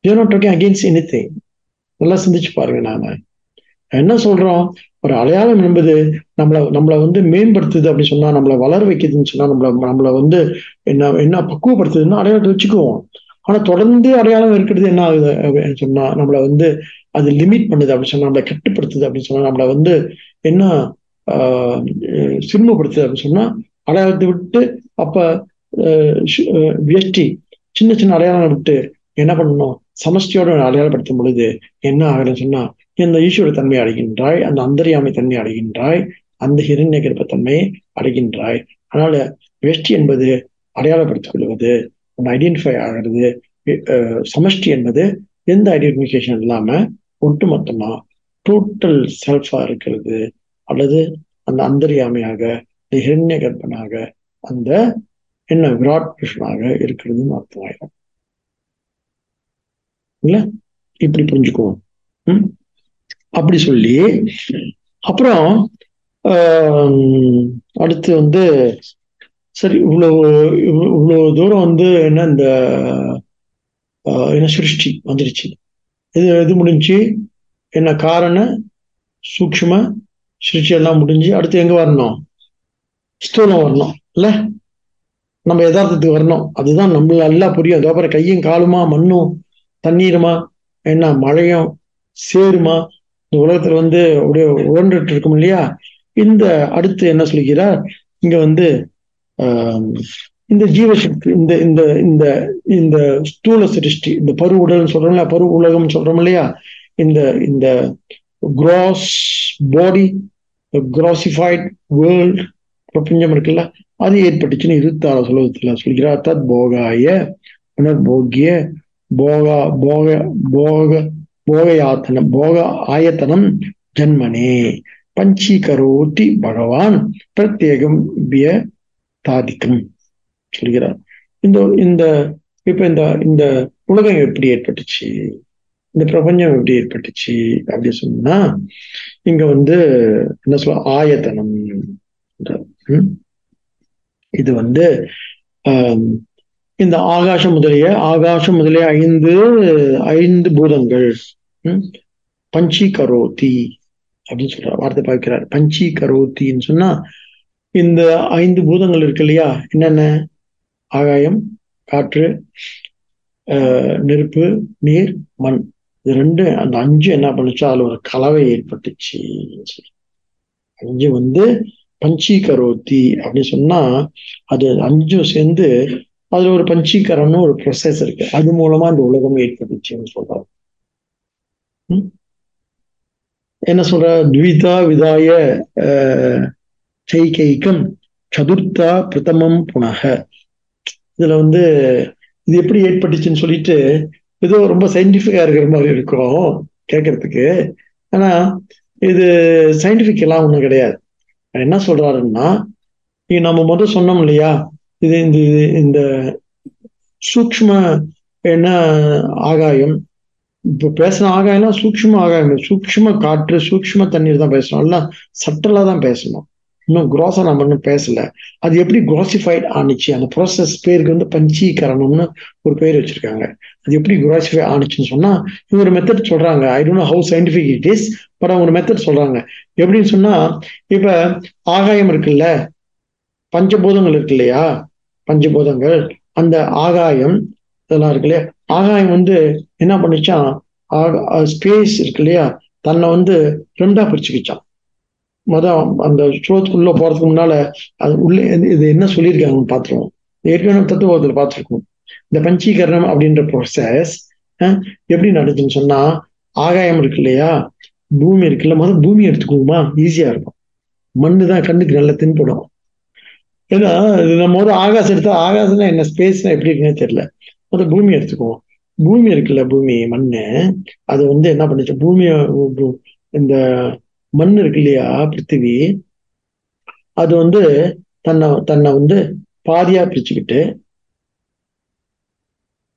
you not talking against any thing நல்லா சிந்திச்சு பாருங்க நாம. என்ன சொல்றோம்? ஒரு அடையாளம் என்பது நம்மளை நம்மளை வந்து மேம்படுத்துது அப்படின்னு சொன்னா நம்மளை வளர வைக்குதுன்னு சொன்னா நம்மள நம்மளை வந்து என்ன என்ன பக்குவப்படுத்துதுன்னா அடையாளத்தை வச்சுக்குவோம். ஆனா தொடர்ந்து அடையாளம் இருக்கிறது என்ன ஆகுது அப்படின்னு சொன்னா நம்மளை வந்து அது லிமிட் பண்ணுது அப்படின்னு சொன்னா நம்மளை கட்டுப்படுத்துது அப்படின்னு சொன்னா நம்மளை வந்து என்ன ஆஹ் சிறுமப்படுத்துது அப்படின்னு சொன்னா அடையாளத்தை விட்டு அப்ப வியஷ்டி சின்ன சின்ன அடையாளம் விட்டு என்ன பண்ணணும்? சமஷ்டியோட அடையாளப்படுத்தும் பொழுது என்ன ஆகுதுன்னு சொன்னா இந்த ஈஸ்வர தன்மை அடைகின்றாய் அந்த அந்தரியாமை தன்மை அடைகின்றாய் அந்த ஹிரண்ய கர்ப்பத்தன்மையை அடைகின்றாய். அதனால வேஷ்டி என்பது அடையாளப்படுத்திக் கொள்வது ஐடென்டிஃபை ஆகிறது சமஷ்டி என்பது எந்த ஐடென்டிஃபிகேஷன் இல்லாம ஒட்டுமொத்தமா டோட்டல் செல்ஃபா இருக்கிறது. அல்லது அந்த அந்தரியாமையாக ஹிரண்ய கர்ப்பனாக அந்த என்ன விராட் புருஷனாக இருக்கிறதுன்னு அர்த்தமாயிடும் இல்ல? இப்படி புரிஞ்சுக்குவோம். ம்? அப்படி சொல்லி அப்புறம் அடுத்து வந்து சரி இவ்வளவு இவ்வளவு தூரம் வந்து என்ன இந்த என்ன சிருஷ்டி வந்துருச்சு. இது இது முடிஞ்சு என்ன காரண சூக்ம சிருஷ்டி எல்லாம் முடிஞ்சு அடுத்து எங்க வரணும்? ஸ்தூலம் வரணும் இல்ல? நம்ம யதார்த்தத்துக்கு வரணும். அதுதான் நம்மள நல்லா புரியும். அதோப்புறம் கையும் காலுமா மண்ணும் தண்ணீருமா என்ன மழையும் சேருமா இந்த உலகத்துல வந்து அப்படியே உழண்டுட்டு இருக்கும் இல்லையா? இந்த அடுத்து என்ன சொல்லிக்கிறார் இங்க வந்து இந்த ஜீவசக்தி இந்த இந்த இந்த இந்த ஸ்தூல சிருஷ்டி இந்த பரு உடல்னு சொல்றோம் இல்லையா? பரு உலகம் சொல்றோம் இல்லையா? இந்த இந்த கிராஸ் பாடி கிராசிஃபைட் வேர்ல்ட் பிரபஞ்சம் இருக்குல்ல? அது ஏற்பட்டுச்சுன்னு இருபத்தாறு சுலகத்துல சொல்கிறார். தத் போகாய புனர்போகிய போகா போக போக போகயாத்தனம் போக ஆயத்தனம் ஜன்மனே. பஞ்சீகரோதி பகவான் பிரத்யேகம் விய தாதிக்கம் சொல்கிறார். இந்த இந்த இப்ப இந்த இந்த உலகம் எப்படி ஏற்பட்டுச்சு? இந்த பிரபஞ்சம் எப்படி ஏற்பட்டுச்சு? அப்படி சொன்னா இங்க வந்து என்ன சொல்ல ஆயத்தனம் இது வந்து இந்த ஆகாசம் முதலிய ஆகாசம் முதலிய ஐந்து ஐந்து பூதங்கள் பஞ்சி கரோத்தி அப்படின்னு சொல்ற வார்த்தை பார்க்கிறார். பஞ்சி கரோத்தின்னு சொன்னா இந்த ஐந்து பூதங்கள் இருக்கு இல்லையா? என்னென்ன? ஆகாயம் காற்று நெருப்பு நீர் மண். இது ரெண்டு அந்த அஞ்சு என்ன பண்ணுச்சு? அதுல ஒரு கலவை ஏற்பட்டுச்சு. அஞ்சு வந்து பஞ்சீகரோத்தி அப்படின்னு சொன்னா அது அஞ்சும் சேர்ந்து அதுல ஒரு பஞ்சீகரம்னு ஒரு ப்ரொசஸ் இருக்கு. அது மூலமா இந்த உலகம் ஏற்பட்டுச்சுன்னு சொல்றாங்க. என்ன சொல்ற? த்விதா விதாய செய்கைக்கம் சதுர்த்தா பிரதமம் புனக. இதுல வந்து இது எப்படி ஏற்பட்டுச்சுன்னு சொல்லிட்டு ஏதோ ரொம்ப சயின்டிபிக்கா இருக்கிற மாதிரி இருக்கும் கேட்கறதுக்கு. ஆனா இது சயின்டிபிக் எல்லாம் ஒண்ணும் கிடையாது. என்ன சொல்றாருன்னா நம்ம முதல் சொன்னோம் இல்லையா இது இந்த இந்த சூக்ம என்ன ஆகாயம் இப்ப பேசின ஆகாயம்லாம் சூக்ம ஆகாயம் சூக்ம காற்று சூக்ம தண்ணீர் தான் பேசணும். எல்லாம் சட்டலா தான் பேசணும். இன்னும் குரோஸா நம்ம இன்னும் பேசல. அது எப்படி குரோசிஃபைட் ஆனிச்சு அந்த ப்ராசஸ் பேருக்கு வந்து பஞ்சீகரணம்னு ஒரு பேர் வச்சிருக்காங்க. அது எப்படி குரோசிஃபை ஆனிச்சுன்னு சொன்னா இவங்க ஒரு மெத்தட் சொல்றாங்க. I don't how scientific it is but அவங்க ஒரு மெத்தட் சொல்றாங்க. எப்படின்னு சொன்னா இப்ப ஆகாயம் இருக்குல்ல? பஞ்சபூதங்கள் இருக்கு இல்லையா? பஞ்சபூதங்கள். அந்த ஆகாயம் இதெல்லாம் இருக்கு இல்லையா? ஆகாயம் வந்து என்ன பண்ணுச்சான்? ஸ்பேஸ் இருக்கு இல்லையா? தன்னை வந்து ரெண்டா பிரிச்சுக்கிச்சான். மொதல் அந்த ஸ்லோகத்துக்குள்ள போறதுக்கு முன்னால அது உள்ள இது என்ன சொல்லியிருக்காங்கன்னு பார்த்துருவோம். ஏற்கனவே தத்துவத்தில் பார்த்துருக்கோம். இந்த பஞ்சீகரணம் அப்படின்ற ப்ராசஸ் எப்படி நடந்துச்சுன்னு சொன்னா ஆகாயம் இருக்கு இல்லையா? பூமி இருக்குல்ல முதல் பூமி எடுத்துக்குவோமா? ஈஸியா இருக்கும். மண்ணு தான் கண்ணுக்கு நல்லா தென்படும். ஏன்னா நம்ம ஒரு ஆகாசம் எடுத்தா ஆகாசம்னா என்ன? ஸ்பேஸ்னா எப்படி இருக்குன்னு தெரியல. ஒரு பூமி எடுத்துக்குவோம். பூமி இருக்குல்ல பூமி மண்ணு. அது வந்து என்ன பண்ணுச்சு? பூமிய இந்த மண் இருக்கு இல்லையா பிருத்திவி? அது வந்து தன்னை தன்னை வந்து பாதியா பிரிச்சுக்கிட்டு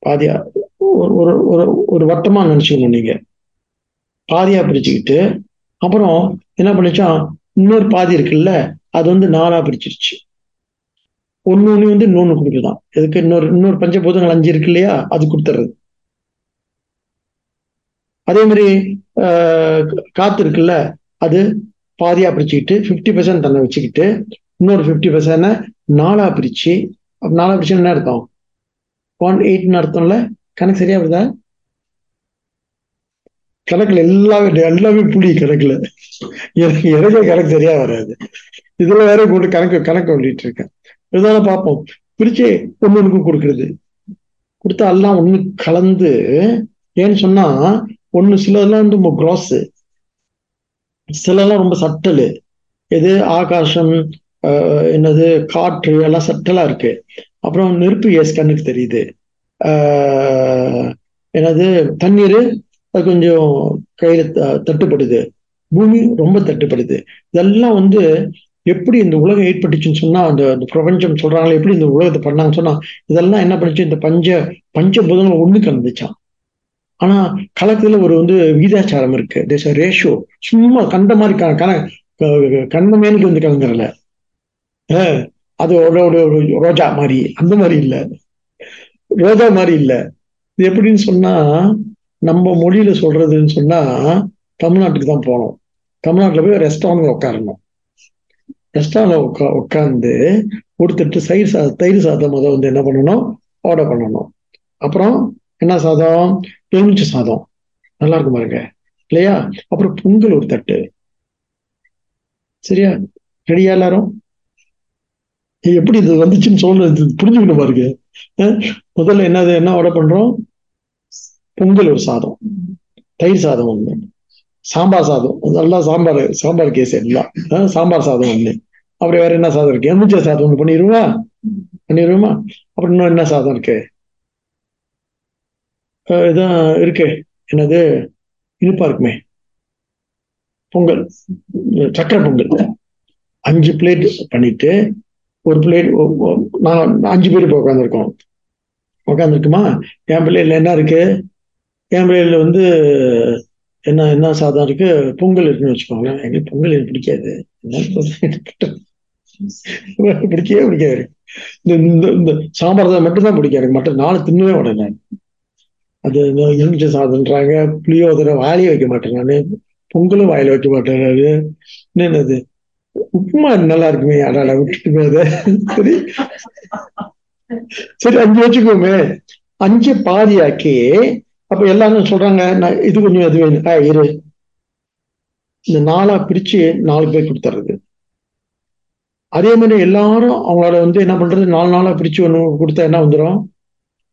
பாதியா ஒரு ஒரு ஒரு வட்டமா நினைச்சுக்கணும் நீங்க. பாதியா பிரிச்சுக்கிட்டு அப்புறம் என்ன பண்ணிச்சான்? இன்னொரு பாதி இருக்குல்ல அது வந்து நாலா பிரிச்சிருச்சு. ஒன்னு ஒண்ணு வந்து இன்னொன்னு கொடுக்குதான் இதுக்கு இன்னொரு இன்னொரு பஞ்சபூதங்கள் அஞ்சு இருக்கு இல்லையா? அது கொடுத்துறது அதே மாதிரி காத்து இருக்குல்ல? அது பாதியா பிரிச்சுக்கிட்டு ஃபிஃப்டி பர்சன்ட் தன்னை வச்சுக்கிட்டு இன்னொரு ஃபிஃப்டி பர்சன்ட் நாலா பிரிச்சு நாலா பிரிச்சு என்ன அர்த்தம்? ஒன் எயிட்னு அர்த்தம்ல? கணக்கு சரியா வருதா? கணக்குல எல்லாமே எல்லாமே புளி கணக்குல. எனக்கு எனக்கு கணக்கு சரியா வராது. இதுல வேற போட்டு கணக்கு கணக்கு சொல்லிட்டு இருக்கேன். இருந்தாலும் பார்ப்போம். பிரிச்சு ஒன்னுக்கு கொடுக்கறது. கொடுத்தா எல்லாம் ஒண்ணு கலந்து ஏன்னு சொன்னா ஒண்ணு சிலதெல்லாம் வந்து ரொம்ப கிராஸ் சிலதெல்லாம் ரொம்ப சட்டலு. எது? ஆகாசம் என்னது? காற்று எல்லாம் சட்டலா இருக்கு. அப்புறம் நெருப்பு எஸ் கண்ணுக்கு தெரியுது. என்னது? தண்ணீர் அது கொஞ்சம் கையில தட்டுப்படுது. பூமி ரொம்ப தட்டுப்படுது. இதெல்லாம் வந்து எப்படி இந்த உலகம் ஏற்பட்டுச்சுன்னு சொன்னா அந்த பிரபஞ்சம் சொல்றாங்களே எப்படி இந்த உலகத்தை பண்ணாங்கன்னு சொன்னா இதெல்லாம் என்ன பண்ணுச்சு? இந்த பஞ்ச பஞ்சபூதங்கள் ஒண்ணு கலந்துச்சான் ஆனா கலத்துல ஒரு வந்து வீதாச்சாரம் இருக்கு. தேச ரேஷியோ சும்மா கண்ட மாதிரி கண கண்ணமேனுக்கு வந்து கலந்துடல அது ஒரு ரோஜா மாதிரி அந்த மாதிரி இல்ல. ரோஜா மாதிரி இல்ல. இது எப்படின்னு சொன்னா நம்ம மொழியில சொல்றதுன்னு சொன்னா தமிழ்நாட்டுக்கு தான் போனோம். தமிழ்நாட்டுல போய் ரெஸ்டாரண்ட்ல உட்காரணும். ரெஸ்டாரண்ட்ல உட்கா உட்காந்து கொடுத்துட்டு தயிர் சா தயிர் சாதம் முத வந்து என்ன பண்ணணும்? ஆர்டர் பண்ணணும். அப்புறம் என்ன சாதம்? எலுமிச்சை சாதம். நல்லா இருக்கும் பாருங்க. இல்லையா? அப்புறம் பொங்கல் ஒரு தட்டு. சரியா? ரெடியா எல்லாரும்? எப்படி இது வந்துச்சுன்னு சொல்றது புரிஞ்சுக்கணும் பாருங்க. முதல்ல என்னது என்ன ஆர்டர் பண்றோம்? பொங்கல் ஒரு சாதம். தயிர் சாதம் ஒன்று சாம்பார் சாதம். நல்லா சாம்பார் சாம்பார் கேஸ் எல்லாம். சாம்பார் சாதம் ஒண்ணு. அப்புறம் வேற என்ன சாதம் இருக்கு? எலுமிச்சை சாதம் ஒண்ணு பண்ணிடுவா பண்ணிடுவோமா? அப்புறம் இன்னும் என்ன சாதம் இருக்கு? இதான் இருக்கு. என்னது? இனிப்பா இருக்குமே. பொங்கல். சக்கரை பொங்கல். அஞ்சு பிளேட் பண்ணிட்டு ஒரு பிளேட் நான் அஞ்சு பேர் இப்போ உட்காந்துருக்கோம் உட்காந்துருக்குமா என் பிள்ளைல என்ன இருக்கு? என் பிள்ளைல வந்து என்ன என்ன சாதம் இருக்கு? பொங்கல் இருக்குன்னு வச்சுக்கோங்களேன். எங்களுக்கு பொங்கல் எனக்கு பிடிக்காது. என்ன பிடிக்கவே பிடிக்காது. இந்த இந்த இந்த சாம்பார் தான் மட்டும்தான் பிடிக்காது எனக்கு மற்ற நாலு தின்னவே மாட்டேன் நான். அது இந்த சாதம்ன்றாங்க புளியோதரை வாயிலே வைக்க மாட்டேன் நான். பொங்கலும் வாயில வைக்க மாட்டேன் நான். என்னது? உப்புமா நல்லா இருக்குமே அடால விட்டுட்டுமே அதை. சரி. சரி அஞ்சு வச்சுக்கோமே. அஞ்சு பாதியாக்கி அப்ப எல்லாரும் சொல்றாங்க நான் இது கொஞ்சம் அது வேணும். ஆ, இரு. இந்த நாளா பிரிச்சு நாலு பேர் கொடுத்துறது அதே மாதிரி எல்லாரும் அவங்களோட வந்து என்ன பண்றது? நாலு நாளா பிரிச்சு ஒண்ணு கொடுத்தா என்ன வந்துடும்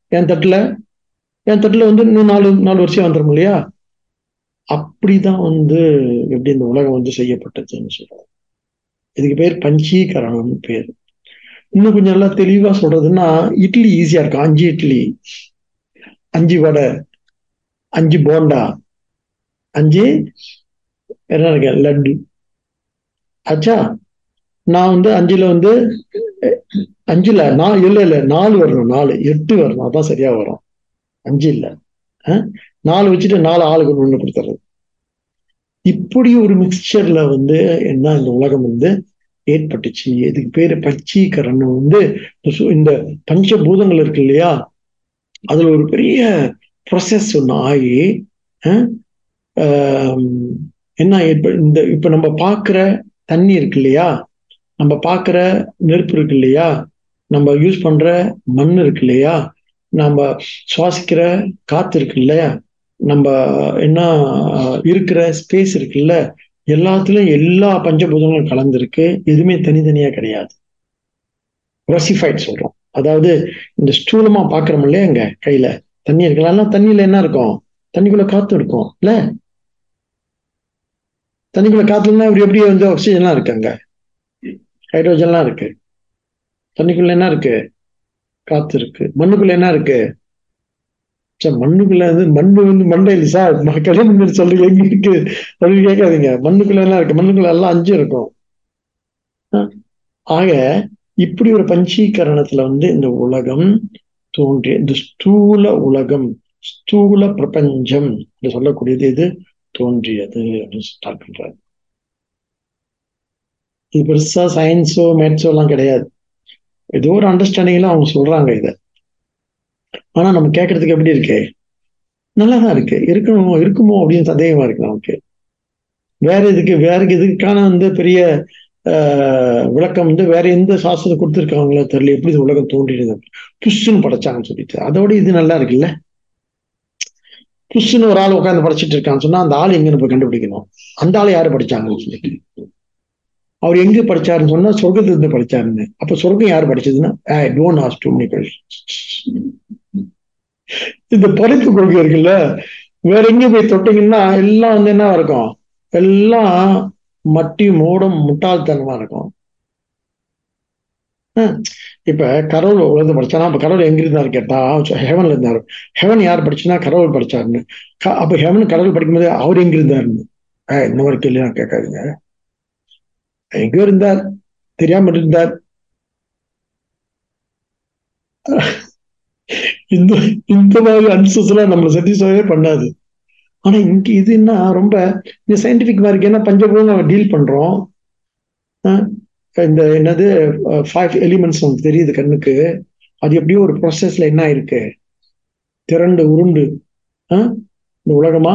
என் தட்டுல? என் தட்டுல வந்து இன்னும் நாலு நாலு வருஷம் வந்துடும் இல்லையா? அப்படிதான் வந்து எப்படி இந்த உலகம் வந்து செய்யப்பட்டதுன்னு சொல்றாங்க. இதுக்கு பேர் பஞ்சீகரணம்னு பேர். இன்னும் கொஞ்சம் நல்லா தெளிவா சொல்றதுன்னா இட்லி ஈஸியா இருக்கும். அஞ்சு இட்லி அஞ்சு வடை அஞ்சு போண்டா அஞ்சு என்ன இருக்கு லட்டு. ஆச்சா நான் வந்து அஞ்சுல வந்து அஹ், அஞ்சுல நான் இல்ல இல்ல நாலு வரணும் நாலு. எட்டு வரணும் அதான் சரியா வரும். அஞ்சு இல்ல. நாலு வச்சுட்டு நாலு ஆளுக்கு ஒண்ணு கொடுத்துறது. இப்படி ஒரு மிக்சர்ல வந்து என்ன இந்த உலகம் வந்து ஏற்பட்டுச்சு. இதுக்கு பேரு பச்சீகரணம் வந்து இந்த சு- இந்த பஞ்சபூதங்கள் இருக்கு இல்லையா? அதுல ஒரு பெரிய ப்ரொசஸ் ஒன்று ஆகி என்ன ஏற்ப இந்த இப்போ நம்ம பார்க்குற தண்ணி இருக்கு இல்லையா? நம்ம பார்க்குற நெருப்பு இருக்கு இல்லையா? நம்ம யூஸ் பண்ணுற மண் இருக்கு இல்லையா? நம்ம சுவாசிக்கிற காற்று இருக்கு இல்லையா? நம்ம என்ன இருக்கிற ஸ்பேஸ் இருக்குல்ல எல்லாத்துலயும் எல்லா பஞ்சபூதங்களும் கலந்துருக்கு. எதுவுமே தனித்தனியா கிடையாது. ரசிஃபைட் சொல்றோம். அதாவது இந்த ஸ்தூலமா பாக்குறோம் இல்லையா எங்க கையில? தண்ணி இருக்கலாம் தண்ணியில என்ன இருக்கும்? தண்ணிக்குள்ள காத்து இருக்கும். இல்ல? தண்ணிக்குள்ள காத்துலன்னா இப்படி எப்படி வந்து ஆக்சிஜன்லாம் இருக்காங்க ஹைட்ரோஜன்லாம் இருக்கு. தண்ணிக்குள்ள என்ன இருக்கு? காத்து இருக்கு. மண்ணுக்குள்ள என்ன இருக்கு? சார் மண்ணுக்குள்ள வந்து மண்ணு வந்து மண்டை இல்லை சார் ம- கல்யாணம் சொல்றீங்க. எங்க இருக்கு? அப்படின்னு கேட்காதீங்க. மண்ணுக்குள்ள என்ன இருக்கு? மண்ணுக்குள்ள எல்லாம் அஞ்சு இருக்கும். ஆக இப்படி ஒரு பஞ்சீகரணத்துல வந்து இந்த உலகம் தோன்றிய இந்த ஸ்தூல உலகம் ஸ்தூல பிரபஞ்சம் என்று சொல்லக்கூடியது இது தோன்றியது அப்படின்னு ஸ்டார்ட் பண்றாரு. இது பெருசா சயின்ஸோ மேத்ஸோ எல்லாம் கிடையாது. ஏதோ ஒரு அண்டர்ஸ்டாண்டிங்ல அவங்க சொல்றாங்க இத. ஆனா நம்ம கேட்கறதுக்கு எப்படி இருக்கு? நல்லாதான் இருக்கு. இருக்கணுமோ இருக்குமோ அப்படின்னு சந்தேகமா இருக்கு நமக்கு. வேற இதுக்கு வேற இதுக்கான வந்து பெரிய விளக்கம் வந்து வேற எந்த சாஸ்திரத்தை கொடுத்துருக்காங்களோ தெரியல. எப்படி இது உலகம் தோன்றியது புஷ்ஷுன்னு படைச்சாங்கன்னு சொல்லிட்டு. அதோட இது நல்லா இருக்குல்ல? புஷ்ஷுன்னு ஒரு ஆள் உட்கார்ந்து படைச்சிட்டு இருக்கான்னு சொன்னா அந்த ஆள் எங்கன்னு போய் கண்டுபிடிக்கணும். அந்த ஆள் யாரு படிச்சாங்கன்னு சொல்லிட்டு. அவர் எங்க படிச்சாருன்னு சொன்னா சொர்க்கத்திலிருந்து படிச்சாருன்னு. அப்ப சொர்க்கம் யாரு படிச்சதுன்னா I don't ask too many இந்த படைப்பு கொள்கை இருக்குல்ல வேற எங்க போய் தொட்டீங்கன்னா எல்லாம் வந்து என்ன இருக்கும்? எல்லாம் மட்டி மூடம் முட்டாள்தனமா இருக்கும். இப்ப கடவுள் உலகத்தை படிச்சானா அப்ப கடவுள் எங்க இருந்தாரு கேட்டா ஹெவன்ல இருந்தாரு. ஹெவன் யார் படிச்சுன்னா கடவுள் படிச்சாருன்னு. அப்ப ஹெவன் கடவுள் படிக்கும்போது அவர் எங்க இருந்தாருன்னு? ஏய், இந்த மாதிரி கேள்வி நான் கேட்காதீங்க. எங்கோ இருந்தார்? தெரியாம இருந்தார்? இந்த இந்த மாதிரி அன்சஸ் எல்லாம் நம்மளை சாட்டிஸ்ஃபைவே பண்ணாது. ஆனா இங்க இது என்ன ரொம்ப இந்த சயின்டிபிக் மார்க் என்ன பஞ்சபூதம் நம்ம டீல் பண்றோம். இந்த என்னது ஃபைவ் எலிமெண்ட்ஸ் நமக்கு தெரியுது கண்ணுக்கு. அது எப்படியோ ஒரு ப்ராசஸ்ல என்ன ஆயிருக்கு? திரண்டு உருண்டு இந்த உலகமா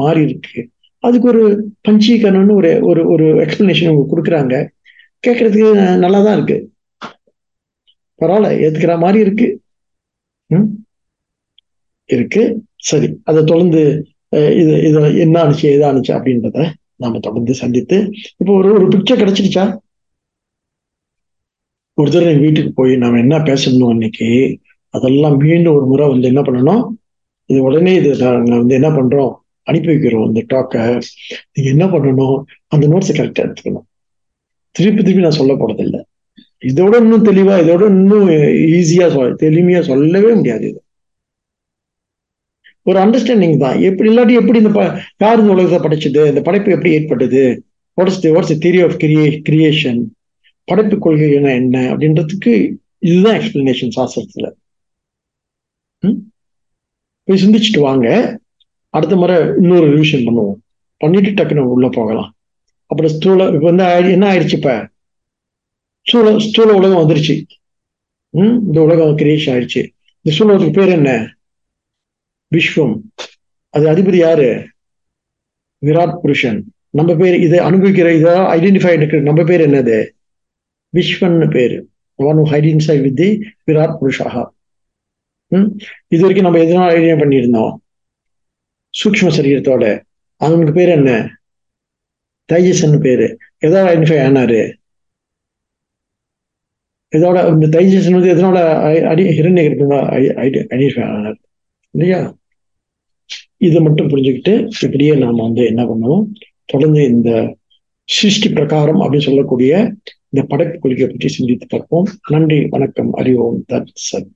மாறி இருக்கு. அதுக்கு ஒரு பஞ்சீகரணம்னு ஒரு ஒரு ஒரு எக்ஸ்பிளனேஷன் அவங்க கொடுக்குறாங்க. கேட்கறதுக்கு நல்லா தான் இருக்கு. பரவாயில்ல ஏத்துக்கிற மாதிரி இருக்கு. இருக்கு. சரி அதை தொடர்ந்து இது இது என்ன ஆனிச்சு எது ஆனிச்சு அப்படின்றத நாம தொடர்ந்து சந்தித்து இப்போ ஒரு ஒரு பிக்சர் கிடைச்சிருச்சா ஒரு தடவை வீட்டுக்கு போய் நாம என்ன பேசணும் அன்னைக்கு அதெல்லாம் மீண்டும் ஒரு முறை வந்து என்ன பண்ணணும்? இது உடனே இது நாங்கள் வந்து என்ன பண்றோம்? அனுப்பி வைக்கிறோம் இந்த டாக்கை நீங்க என்ன பண்ணணும்? அந்த நோட்ஸை கரெக்டாக எடுத்துக்கணும். திருப்பி திருப்பி நான் சொல்ல போறதில்லை. இதோட இன்னும் தெளிவா இதோட இன்னும் ஈஸியா சொல் தெளிமையா சொல்லவே முடியாது இது. ஒரு அண்டர்ஸ்டாண்டிங் தான். எப்படி இல்லாட்டி எப்படி இந்த ப- யார் இந்த உலகத்தை படைச்சது? இந்த படைப்பு எப்படி ஏற்பட்டது? What's the what's theory of crea creation படைப்பு கொள்கை என்ன? அப்படின்றதுக்கு இதுதான் எக்ஸ்பிளனேஷன் சாஸ்திரத்துல. ம்? போய் சிந்திச்சுட்டு வாங்க. அடுத்த முறை இன்னொரு ரிவிஷன் பண்ணுவோம். பண்ணிட்டு டக்குன்னு உள்ள போகலாம். அப்புறம் ஸ்தூல இப்போ வந்து என்ன ஆயிடுச்சு இப்ப? ஸ்தூல ஸ்தூல உலகம் வந்துருச்சு. ம்? இந்த உலகம் கிரியேஷன் ஆயிடுச்சு. இந்த சூழலுக்கு பேர் என்ன? விஸ்வம் அது அதிபதி யாரு? விராட் புருஷன். நம்ம பேர் இதை அனுபவிக்கிற இதை ஐடென்டிஃபை எடுக்கிற நம்ம பேர் என்னது? விஸ்வன்னு பேரு. ஒன் ஐடென்டிஃபை வித் தி விராட் புருஷாக. ம்? இது வரைக்கும் நம்ம எதனால ஐடியா பண்ணியிருந்தோம்? சூக்ஷ்ம சரீரத்தோட. அவனுக்கு பேர் என்ன? தைஜசன் பேரு. எதாவது ஐடென்டிஃபை ஆனாரு? இதோட இந்த தைஜசன் வந்து எதனோட ஐ- அடி ஹிரண்ய ஐடென்டிஃபை ஆனார்? இல்லையா? இதை மட்டும் புரிஞ்சுக்கிட்டு இப்படியே நாம வந்து என்ன பண்ணுவோம்? தொடர்ந்து இந்த சிருஷ்டி பிரகாரம் அப்படின்னு சொல்லக்கூடிய இந்த படைப்பு கொள்கையை பற்றி சிந்தித்து பார்ப்போம். நன்றி வணக்கம் அறிவோம். தத் சத்.